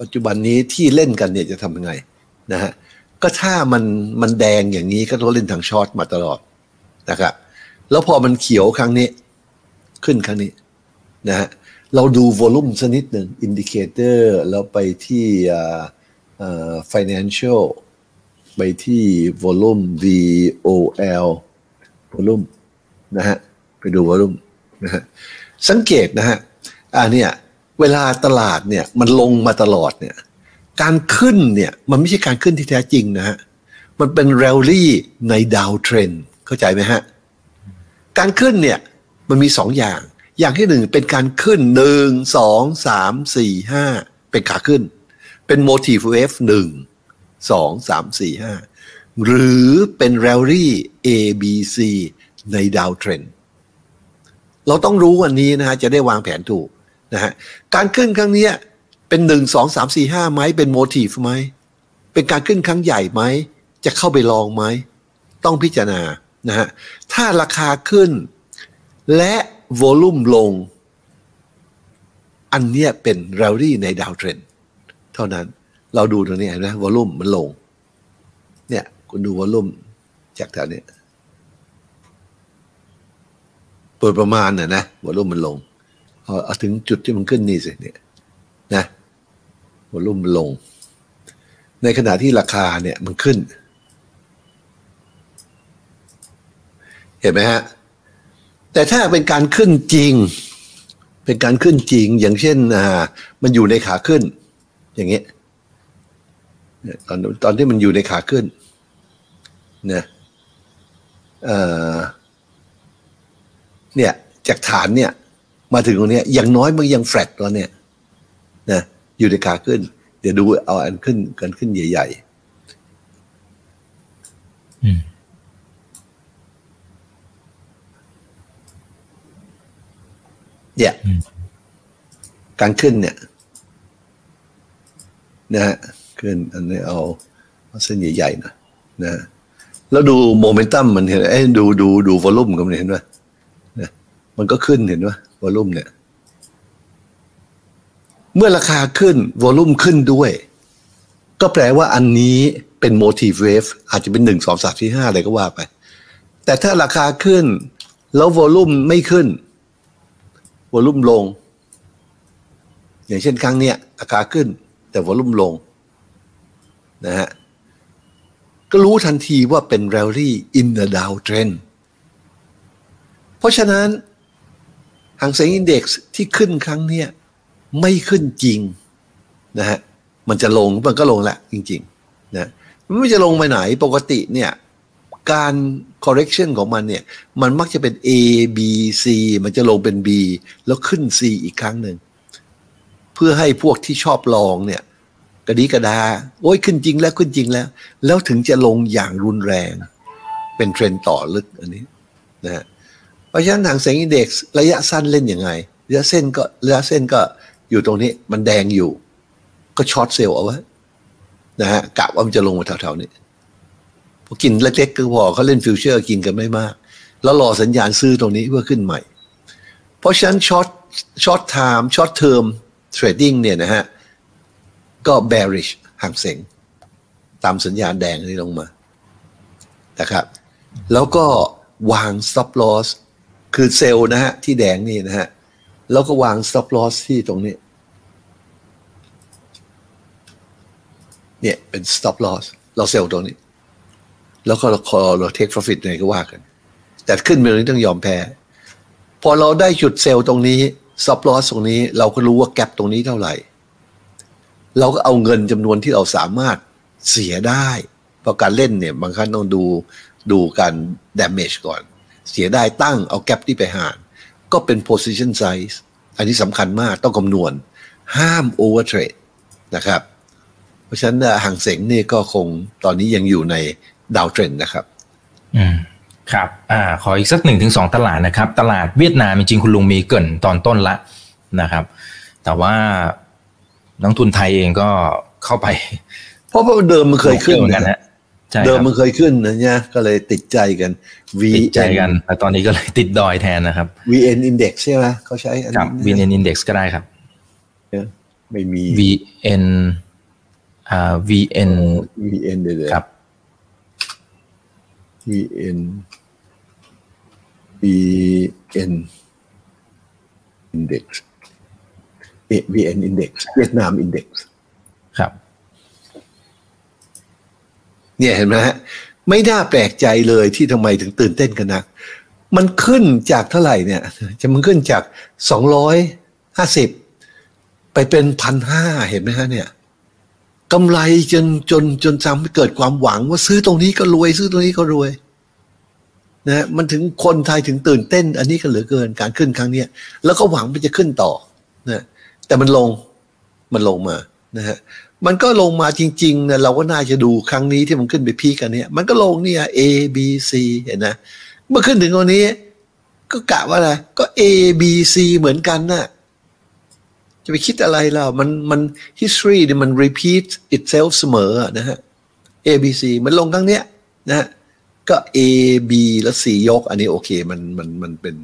ปัจจุบันนี้ที่เล่นกันเนี่ยจะทำยังไงนะฮะก็ถ้ามันมันแดงอย่างนี้ก็ต้องเล่นทาง short มาตลอดนะครับ แล้วพอมันเขียวครั้งนี้ ขึ้นครั้งนี้นะฮะ เราดู volume สักนิดหนึ่ง indicator แล้วไปที่ financial ไปที่ volume VOL volume นะฮะ ไปดู volume นะฮะ สังเกตนะฮะ อ่าเนี่ย เวลาตลาดเนี่ย มันลงมาตลอดเนี่ย การขึ้นเนี่ย มันไม่ใช่การขึ้นที่แท้จริงนะฮะ มันเป็นแรลลี่ใน downtrend เข้าใจไหมฮะ การขึ้นเนี่ย มันมีสองอย่าง อย่างที่หนึ่งเป็นการขึ้นหนึ่งสองสามสี่ห้าเป็นขาขึ้น เป็น motive wave หนึ่งสองสามสี่ห้าหรือเป็น rally A B C ใน downtrend เราต้องรู้วันนี้นะฮะจะได้วางแผนถูกนะฮะการขึ้นครั้งนี้เป็นหนึ่งสองสามสี่ห้าไหมเป็น motive ไหมเป็นการขึ้นครั้งใหญ่ไหมจะเข้าไปลองไหมต้องพิจารณานะฮะถ้าราคาขึ้นและ volume ลง อันเนี้ยเป็นแรลลี่ใน downtrendเท่านั้น เราดูตรงนี้นะวอลุ่มมันลง เนี่ย คุณดูวอลุ่มจากแถวนี้เปิดประมาณน่ะนะวอลุ่มมันลงเอาถึงจุดที่มันขึ้นนี่สิเนี่ยนะวอลุ่มมันลง ในขณะที่ราคาเนี่ยมันขึ้น เห็นไหมฮะ แต่ถ้าเป็นการขึ้นจริง เป็นการขึ้นจริง อย่างเช่นอ่ามันอยู่ในขาขึ้น อย่างเงี้ยตอนตอนที่มันอยู่ในขาขึ้นนะเนี่ยจากฐานเนี่ย มาถึงตรงนี้อย่างน้อยมันยังแฟลตตอนเนี้ยนะอยู่ในขาขึ้น เดี๋ยวดูเอาอันขึ้นกันขึ้นใหญ่ ๆ เนี่ย การขึ้นเนี่ยนะฮะขึ้นอันนี้เอาเอาเส้นใหญ่ๆนะนะ แล้วดูโมเมนตัมมันเห็นไอ้ดูดูดู volume กันเห็นไหมนะมันก็ขึ้นเห็นไหม volume เนี่ย เมื่อราคาขึ้น volume ขึ้นด้วย ก็แปลว่าอันนี้เป็น motive wave อาจจะเป็นหนึ่งสองสามสี่ห้าอะไรก็ว่าไป แต่ถ้าราคาขึ้น แล้ววอลลุ่มไม่ขึ้น วอลุ่มลง อย่างเช่นครั้งเนี้ยราคาขึ้น แต่วอลุ่มลงนะฮะก็รู้ทันทีว่าเป็น rally in the downtrend เพราะฉะนั้นหางเสียงอินเด็กซ์ที่ขึ้นครั้งเนี้ยไม่ขึ้นจริงนะฮะมันจะลงมันก็ลงแหละจริงๆนะมันไม่จะลงไปไหนปกติเนี่ยการ correction ของมันเนี่ย มันมักจะเป็น A B C มันจะลงเป็น B แล้วขึ้น C อีกครั้งหนึ่ง เพื่อให้พวกที่ชอบลองเนี่ย กระดีกระดา โอ้ยขึ้นจริงแล้วขึ้นจริงแล้ว แล้วถึงจะลงอย่างรุนแรง เป็นเทรนต่อลึกอันนี้นะฮะเพราะฉะนั้นหางเสียงอินเด็กซ์ระยะสั้นเล่นยังไง ระยะเส้นก็ระยะเส้นก็อยู่ตรงนี้มันแดงอยู่ ก็ short sell เอาไว้นะฮะกะว่ามันจะลงมาแถวๆนี้ พอกินเล็กๆก็พอเขาเล่น future กินกันไม่มาก แล้วรอสัญญาณซื้อตรงนี้เพื่อขึ้นใหม่ เพราะฉะนั้น short short time short term trading เนี่ยนะฮะ ก็ bearish ฮั่งเส็งตามสัญญาณแดงนี้ลงมานะครับ แล้วก็วาง stop loss คือเซลล์นะฮะ ที่แดงนี่นะฮะ แล้วก็วาง stop loss ที่ตรงนี้ เนี่ยเป็น stop loss เราเซลล์ตรงนี้ แล้วก็เราคอเรา take profit ไงก็ว่ากัน แต่ขึ้นไปตรงนี้ต้องยอมแพ้ พอเราได้จุดเซลล์ตรงนี้ stop loss ตรงนี้ เราก็รู้ว่าแกลบตรงนี้เท่าไหร่ เราก็เอาเงินจำนวนที่เราสามารถเสียได้เพราะการเล่นเนี่ย บางครั้งต้องดูดูการ damage ก่อน เสียได้ตั้งเอาแกลบที่ไปหาร ก็เป็น position size อันนี้สำคัญมากต้องคำนวณ ห้าม over trade นะครับ เพราะฉะนั้นห่างเสงนี่ก็คงตอนนี้ยังอยู่ใน ดาวเทรนนะครับอืมครับอ่าขออีกสักหนึ่งถึงสองตลาดนะครับ ตลาดเวียดนามจริงๆคุณลุงมีเกรินตอนต้นละนะครับ แต่ว่านักทุนไทยเองก็เข้าไป เพราะว่าเดิมมันเคยขึ้นเหมือนกันนะฮะใช่เดิมครับมันเคยขึ้นนะเนี่ยก็เลยติดใจกันติดใจกันแต่ตอนนี้ก็เลยติดดอยแทนนะครับ VN Index ใช่ไหมเขาใช้อันครับนี้ VN Index ก็ได้ครับนะไม่มี VN อ่า VN VN เดี๋ยวๆครับ VN VN Index เอ๊ะ VN Index เวียดนาม Index ครับ เนี่ยเห็นไหมฮะไม่น่าแปลกใจเลยที่ทำไมถึงตื่นเต้นกันนะมันขึ้นจากเท่าไหร่เนี่ย จะมันขึ้นจากสองร้อยห้าสิบไปเป็นพันห้าเห็นไหมฮะเนี่ย กำไรจนจนจนทำให้เกิดความหวังว่าซื้อตรงนี้ก็รวย ซื้อตรงนี้ก็รวยนะมันถึงคนไทยถึงตื่นเต้น อันนี้ก็เหลือเกินการขึ้นครั้งเนี้ยแล้วก็หวังมันจะขึ้นต่อนะแต่มันลงมันลงมานะฮะมันก็ลงมาจริงๆนะเราก็น่าจะดูครั้งนี้ที่มันขึ้นไปพีกันเนี่ยมันก็ลงเนี่ย A B C เห็นนะเมื่อขึ้นถึงตรงนี้ ก็กะว่าอะไรก็ A B C เหมือนกันน่ะ จะไปคิดอะไรล่ะมันมัน history เนี่ยมัน repeat itself เสมอนะฮะ A B C มันลงครั้งเนี้ยนะฮะก็ A B แล้ว C ยก อันนี้โอเค มันมันมันเป็น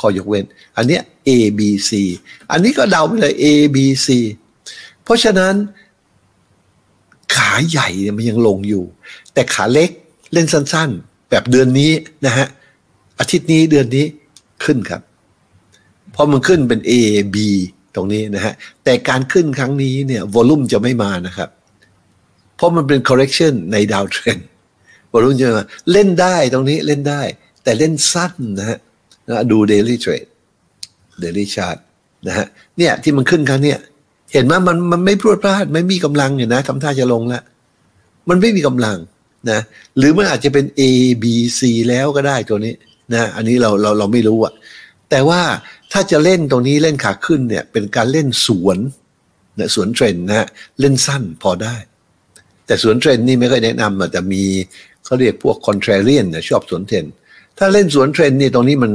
ข้อยกเว้น อันเนี้ย A B C อันนี้ก็เดาไปเลย A B C เพราะฉะนั้น ขาใหญ่เนี่ยมันยังลงอยู่ แต่ขาเล็กเล่นสั้นๆ แบบเดือนนี้นะฮะอาทิตย์นี้เดือนนี้ขึ้นครับ เพราะมันขึ้นเป็น A B ตรงนี้นะฮะแต่การขึ้นครั้งนี้เนี่ยวอลุ่มจะไม่มานะครับ เพราะมันเป็น correction ในดาวเทรนวอลุ่มจะมาเล่นได้ตรงนี้เล่นได้ แต่เล่นสั้นนะฮะดู daily trade daily chart นะฮะเนี่ยที่มันขึ้นครั้งเนี้ยเห็นไหมมันมันไม่พรวดพลาดไม่มีกำลังอยู่นะทำท่าจะลงแล้วมันไม่มีกำลังนะหรือมันอาจจะเป็น A B C แล้วก็ได้ตัวนี้นะอันนี้เราเราเราไม่รู้อะ แต่ว่าถ้าจะเล่นตรงนี้เล่นขาขึ้นเนี่ยเป็นการเล่นสวนนะสวนเทรนนะฮะเล่นสั้นพอได้ แต่สวนเทรนนี่ไม่ค่อยแนะนำอะแต่มีเขาเรียกพวก contrarian นะชอบสวนเทรนถ้าเล่นสวนเทรนนี่ตรงนี้มัน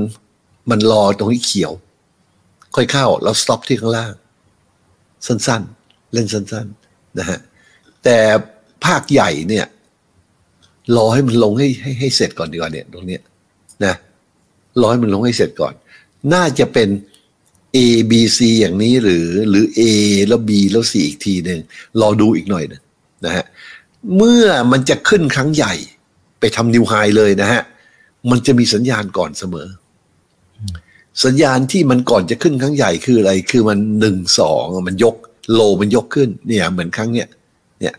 มันรอตรงนี้เขียว ค่อยเข้าแล้ว stop ที่ข้างล่าง สั้นๆ เล่นสั้นๆนะฮะแต่ภาคใหญ่เนี่ยรอให้มันลงให้ให้ให้เสร็จก่อนดีกว่าเนี่ย ตรงเนี้ยนะรอให้มันลงให้เสร็จก่อน น่าจะเป็น A B C อย่างนี้หรือหรือ A แล้ว B แล้ว C อีกทีหนึ่งรอดูอีกหน่อยนึงนะฮะเมื่อมันจะขึ้นครั้งใหญ่ไปทำนิวไฮเลยนะฮะมันจะมีสัญญาณก่อนเสมอ สัญญาณที่มันก่อนจะขึ้นครั้งใหญ่คืออะไร คือมันหนึ่งสองมันยกโลมันยกขึ้นเนี่ยเหมือนครั้งเนี้ยเนี่ย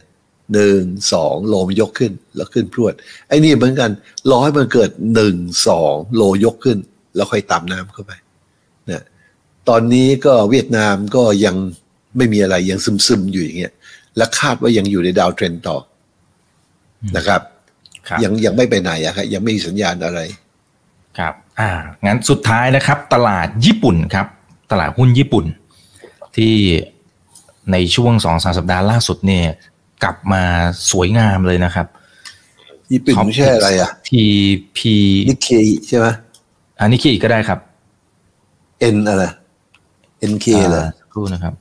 หนึ่งสองโลมันยกขึ้นแล้วขึ้นพรวดไอ้นี่เหมือนกันรอให้มันเกิดหนึ่งสองโลยกขึ้น แล้วค่อยตามน้ำเข้าไปนะตอนนี้ก็เวียดนามก็ยังไม่มีอะไรยังซึมๆอยู่อย่างเงี้ยและคาดว่ายังอยู่ในดาวเทรนต่อนะครับครับยังยังไม่ไปไหนอะครับยังไม่มีสัญญาณอะไร ครับ อ่างั้นสุดท้ายนะครับ ตลาดญี่ปุ่นครับ ตลาดหุ้นญี่ปุ่น ที่ในช่วงสองสามสัปดาห์ล่าสุดเนี่ย กลับมาสวยงามเลยนะครับ ญี่ปุ่นไม่ใช่อะไรอะทีพีนิเคใช่ไหม อันนี้คีก็ได้ครับ N อะไร NK เหรออ่าสักครู่นะครับ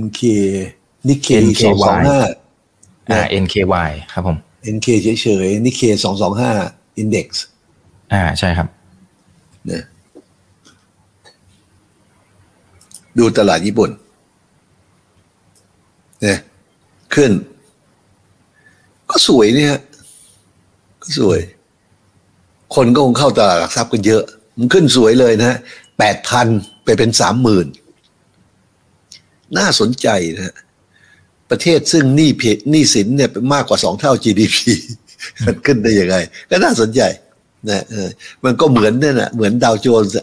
NK นิเค NKY สองสองห้าอ่า NKY ครับผม NK เฉยๆนิเคสองสองห้า index อ่าใช่ครับนะดูตลาดญี่ปุ่นเนี่ยขึ้น ก็สวยเนี่ยฮะก็สวย คนก็คงเข้าตลาดหลักทรัพย์กันเยอะ มันขึ้นสวยเลยนะแปดพันไปเป็นสามหมื่นน่าสนใจนะฮะประเทศซึ่งหนี้เพหนี้สินเนี่ยเป็นมากกว่าสองเท่า GDP มันขึ้นได้ยังไง ก็น่าสนใจนะมันก็เหมือนเนี่ยนะเหมือนดาวโจนส์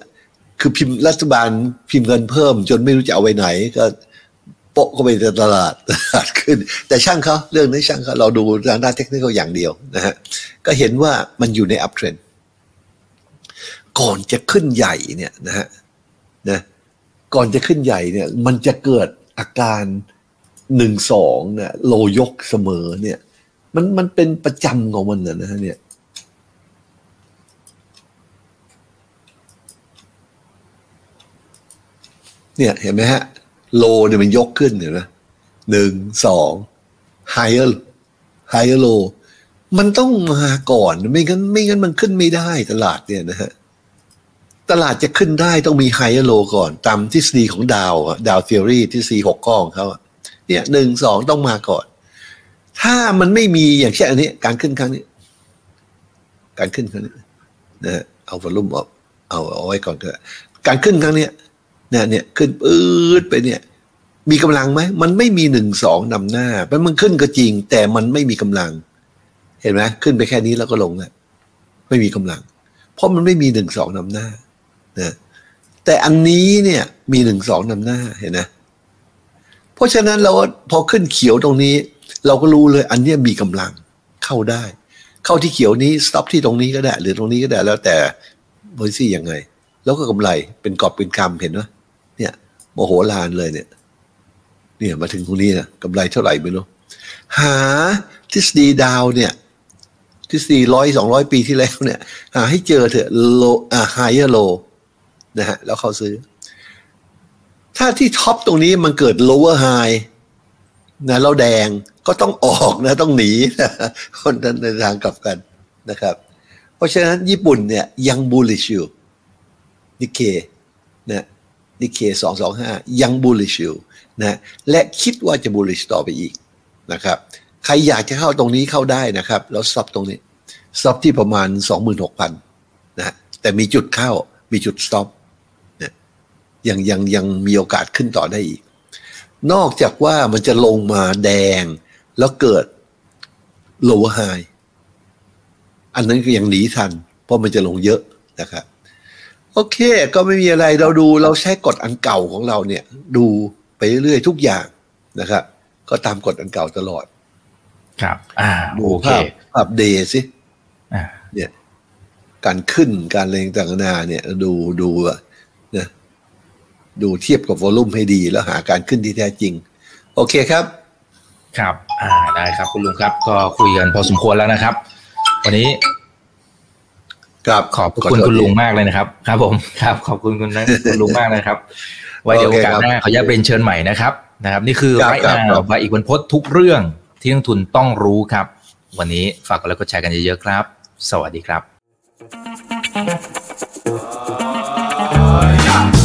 คือพิมพ์รัฐบาลพิมพ์เงินเพิ่ม จนไม่รู้จะเอาไว้ไหน ก็โปะก็ไปในตลาดตลาดขึ้น แต่ช่างเขาเรื่องนี้ช่างเขาเราดูทางด้านเทคนิคอย่างเดียวนะฮะก็เห็นว่ามันอยู่ในอัพเทรน ก่อนจะขึ้นใหญ่เนี่ยนะฮะนะก่อนจะขึ้นใหญ่เนี่ยมันจะเกิดอาการหนึ่งสองเนี่ยโลยกเสมอเนี่ย มันมันเป็นประจำของมันนะฮะเนี่ยเนี่ยเห็นไหมฮะ โลเนี่ยมันยกขึ้นเห็นไหมหนึ่งสอง higher higher low มันต้องมาก่อน ไม่งั้น ไม่งั้นมันขึ้นไม่ได้ตลาดเนี่ยนะฮะ ตลาดจะขึ้นได้ต้องมี higher low ก่อน ตามทฤษฎีของดาวดาว theory ทฤษฎีหกก้องเขาเนี่ยหนึ่งสองต้องมาก่อน ถ้ามันไม่มีอย่างเช่นอันนี้ การขึ้นครั้งนี้ การขึ้นครั้งนี้นะเอาวอลลุ่มออกเอาเอาไว้ก่อนก็การขึ้นครั้งนี้เนี่ยเนี่ยขึ้นปื๊ดไปเนี่ย มีกำลังไหมมันไม่มีหนึ่งสองนำหน้ามันมันขึ้นก็จริง แต่มันไม่มีกำลัง เห็นไหมขึ้นไปแค่นี้แล้วก็ลงแล้วไม่มีกำลัง เพราะมันไม่มีหนึ่งสองนำหน้า นะแต่อันนี้เนี่ยมีหนึ่งสองนำหน้าเห็นไหมเพราะฉะนั้นเราพอขึ้นเขียวตรงนี้ เราก็รู้เลยอันนี้มีกำลังเข้าได้ เข้าที่เขียวนี้สต็อปที่ตรงนี้ก็ได้ หรือตรงนี้ก็ได้แล้วแต่บริซี่ยังไง แล้วก็กำไรเป็นกอบเป็นกำเห็นไหมเนี่ยโมโหลานเลยเนี่ย เนี่ยมาถึงตรงนี้นะกำไรเท่าไหร่ไม่รู้หาทฤษฎีดาวเนี่ยทฤษฎีร้อยสองร้อยปีที่แล้วเนี่ย หาให้เจอเถอะโลอ่าไฮเออร์โล นะฮะแล้วเขาซื้อ ถ้าที่ท็อปตรงนี้มันเกิด lower high นะแล้วแดงก็ต้องออกนะต้องหนีนะคนนั้นในทางกลับกันนะครับ เพราะฉะนั้นญี่ปุ่นเนี่ยยัง bullish อยู่นิเคนะนิเคสองสองห้ายัง bullish อยู่นะและคิดว่าจะ bullish ต่อไปอีกนะครับ ใครอยากจะเข้าตรงนี้เข้าได้นะครับ แล้ว stop ตรงนี้ stop ที่ประมาณ 26,000นะแต่มีจุดเข้ามีจุด stop นะ ยังยังยังมีโอกาสขึ้นต่อได้อีก นอกจากว่ามันจะลงมาแดงแล้วเกิด lower high อันนั้นก็ยังหนีทัน เพราะมันจะลงเยอะนะครับ โอเค ก็ไม่มีอะไรเราดูเราใช้กฎอันเก่าของเราเนี่ย ดูไปเรื่อยๆทุกอย่างนะครับ ก็ตามกฎอันเก่าตลอด ครับ อ่าดูโอเคภาพภาพเดย์สิอ่าเนี่ย การขึ้นการอะไรต่างๆนานาเนี่ย ดูดูอะนะ ดูเทียบกับวอลลุ่มให้ดี แล้วหาการขึ้นที่แท้จริง โอเคครับ ครับอ่าได้ครับคุณลุงครับ ก็คุยกันพอสมควรแล้วนะครับ วันนี้ครับขอบคุณคุณลุงมากเลยนะครับ ครับ ผมครับ ขอบคุณคุณนะคุณลุงมากนะครับ ไว้เดี๋ยวโอกาสหน้าขออนุญาตเรียนเชิญใหม่นะครับนะครับ นี่คือครับไรครับนาครับวอีกวันพจน์ทุกเรื่องที่นักทุนต้องรู้ครับ วันนี้ฝากกดไลค์กดแชร์กันเยอะๆครับ สวัสดีครับ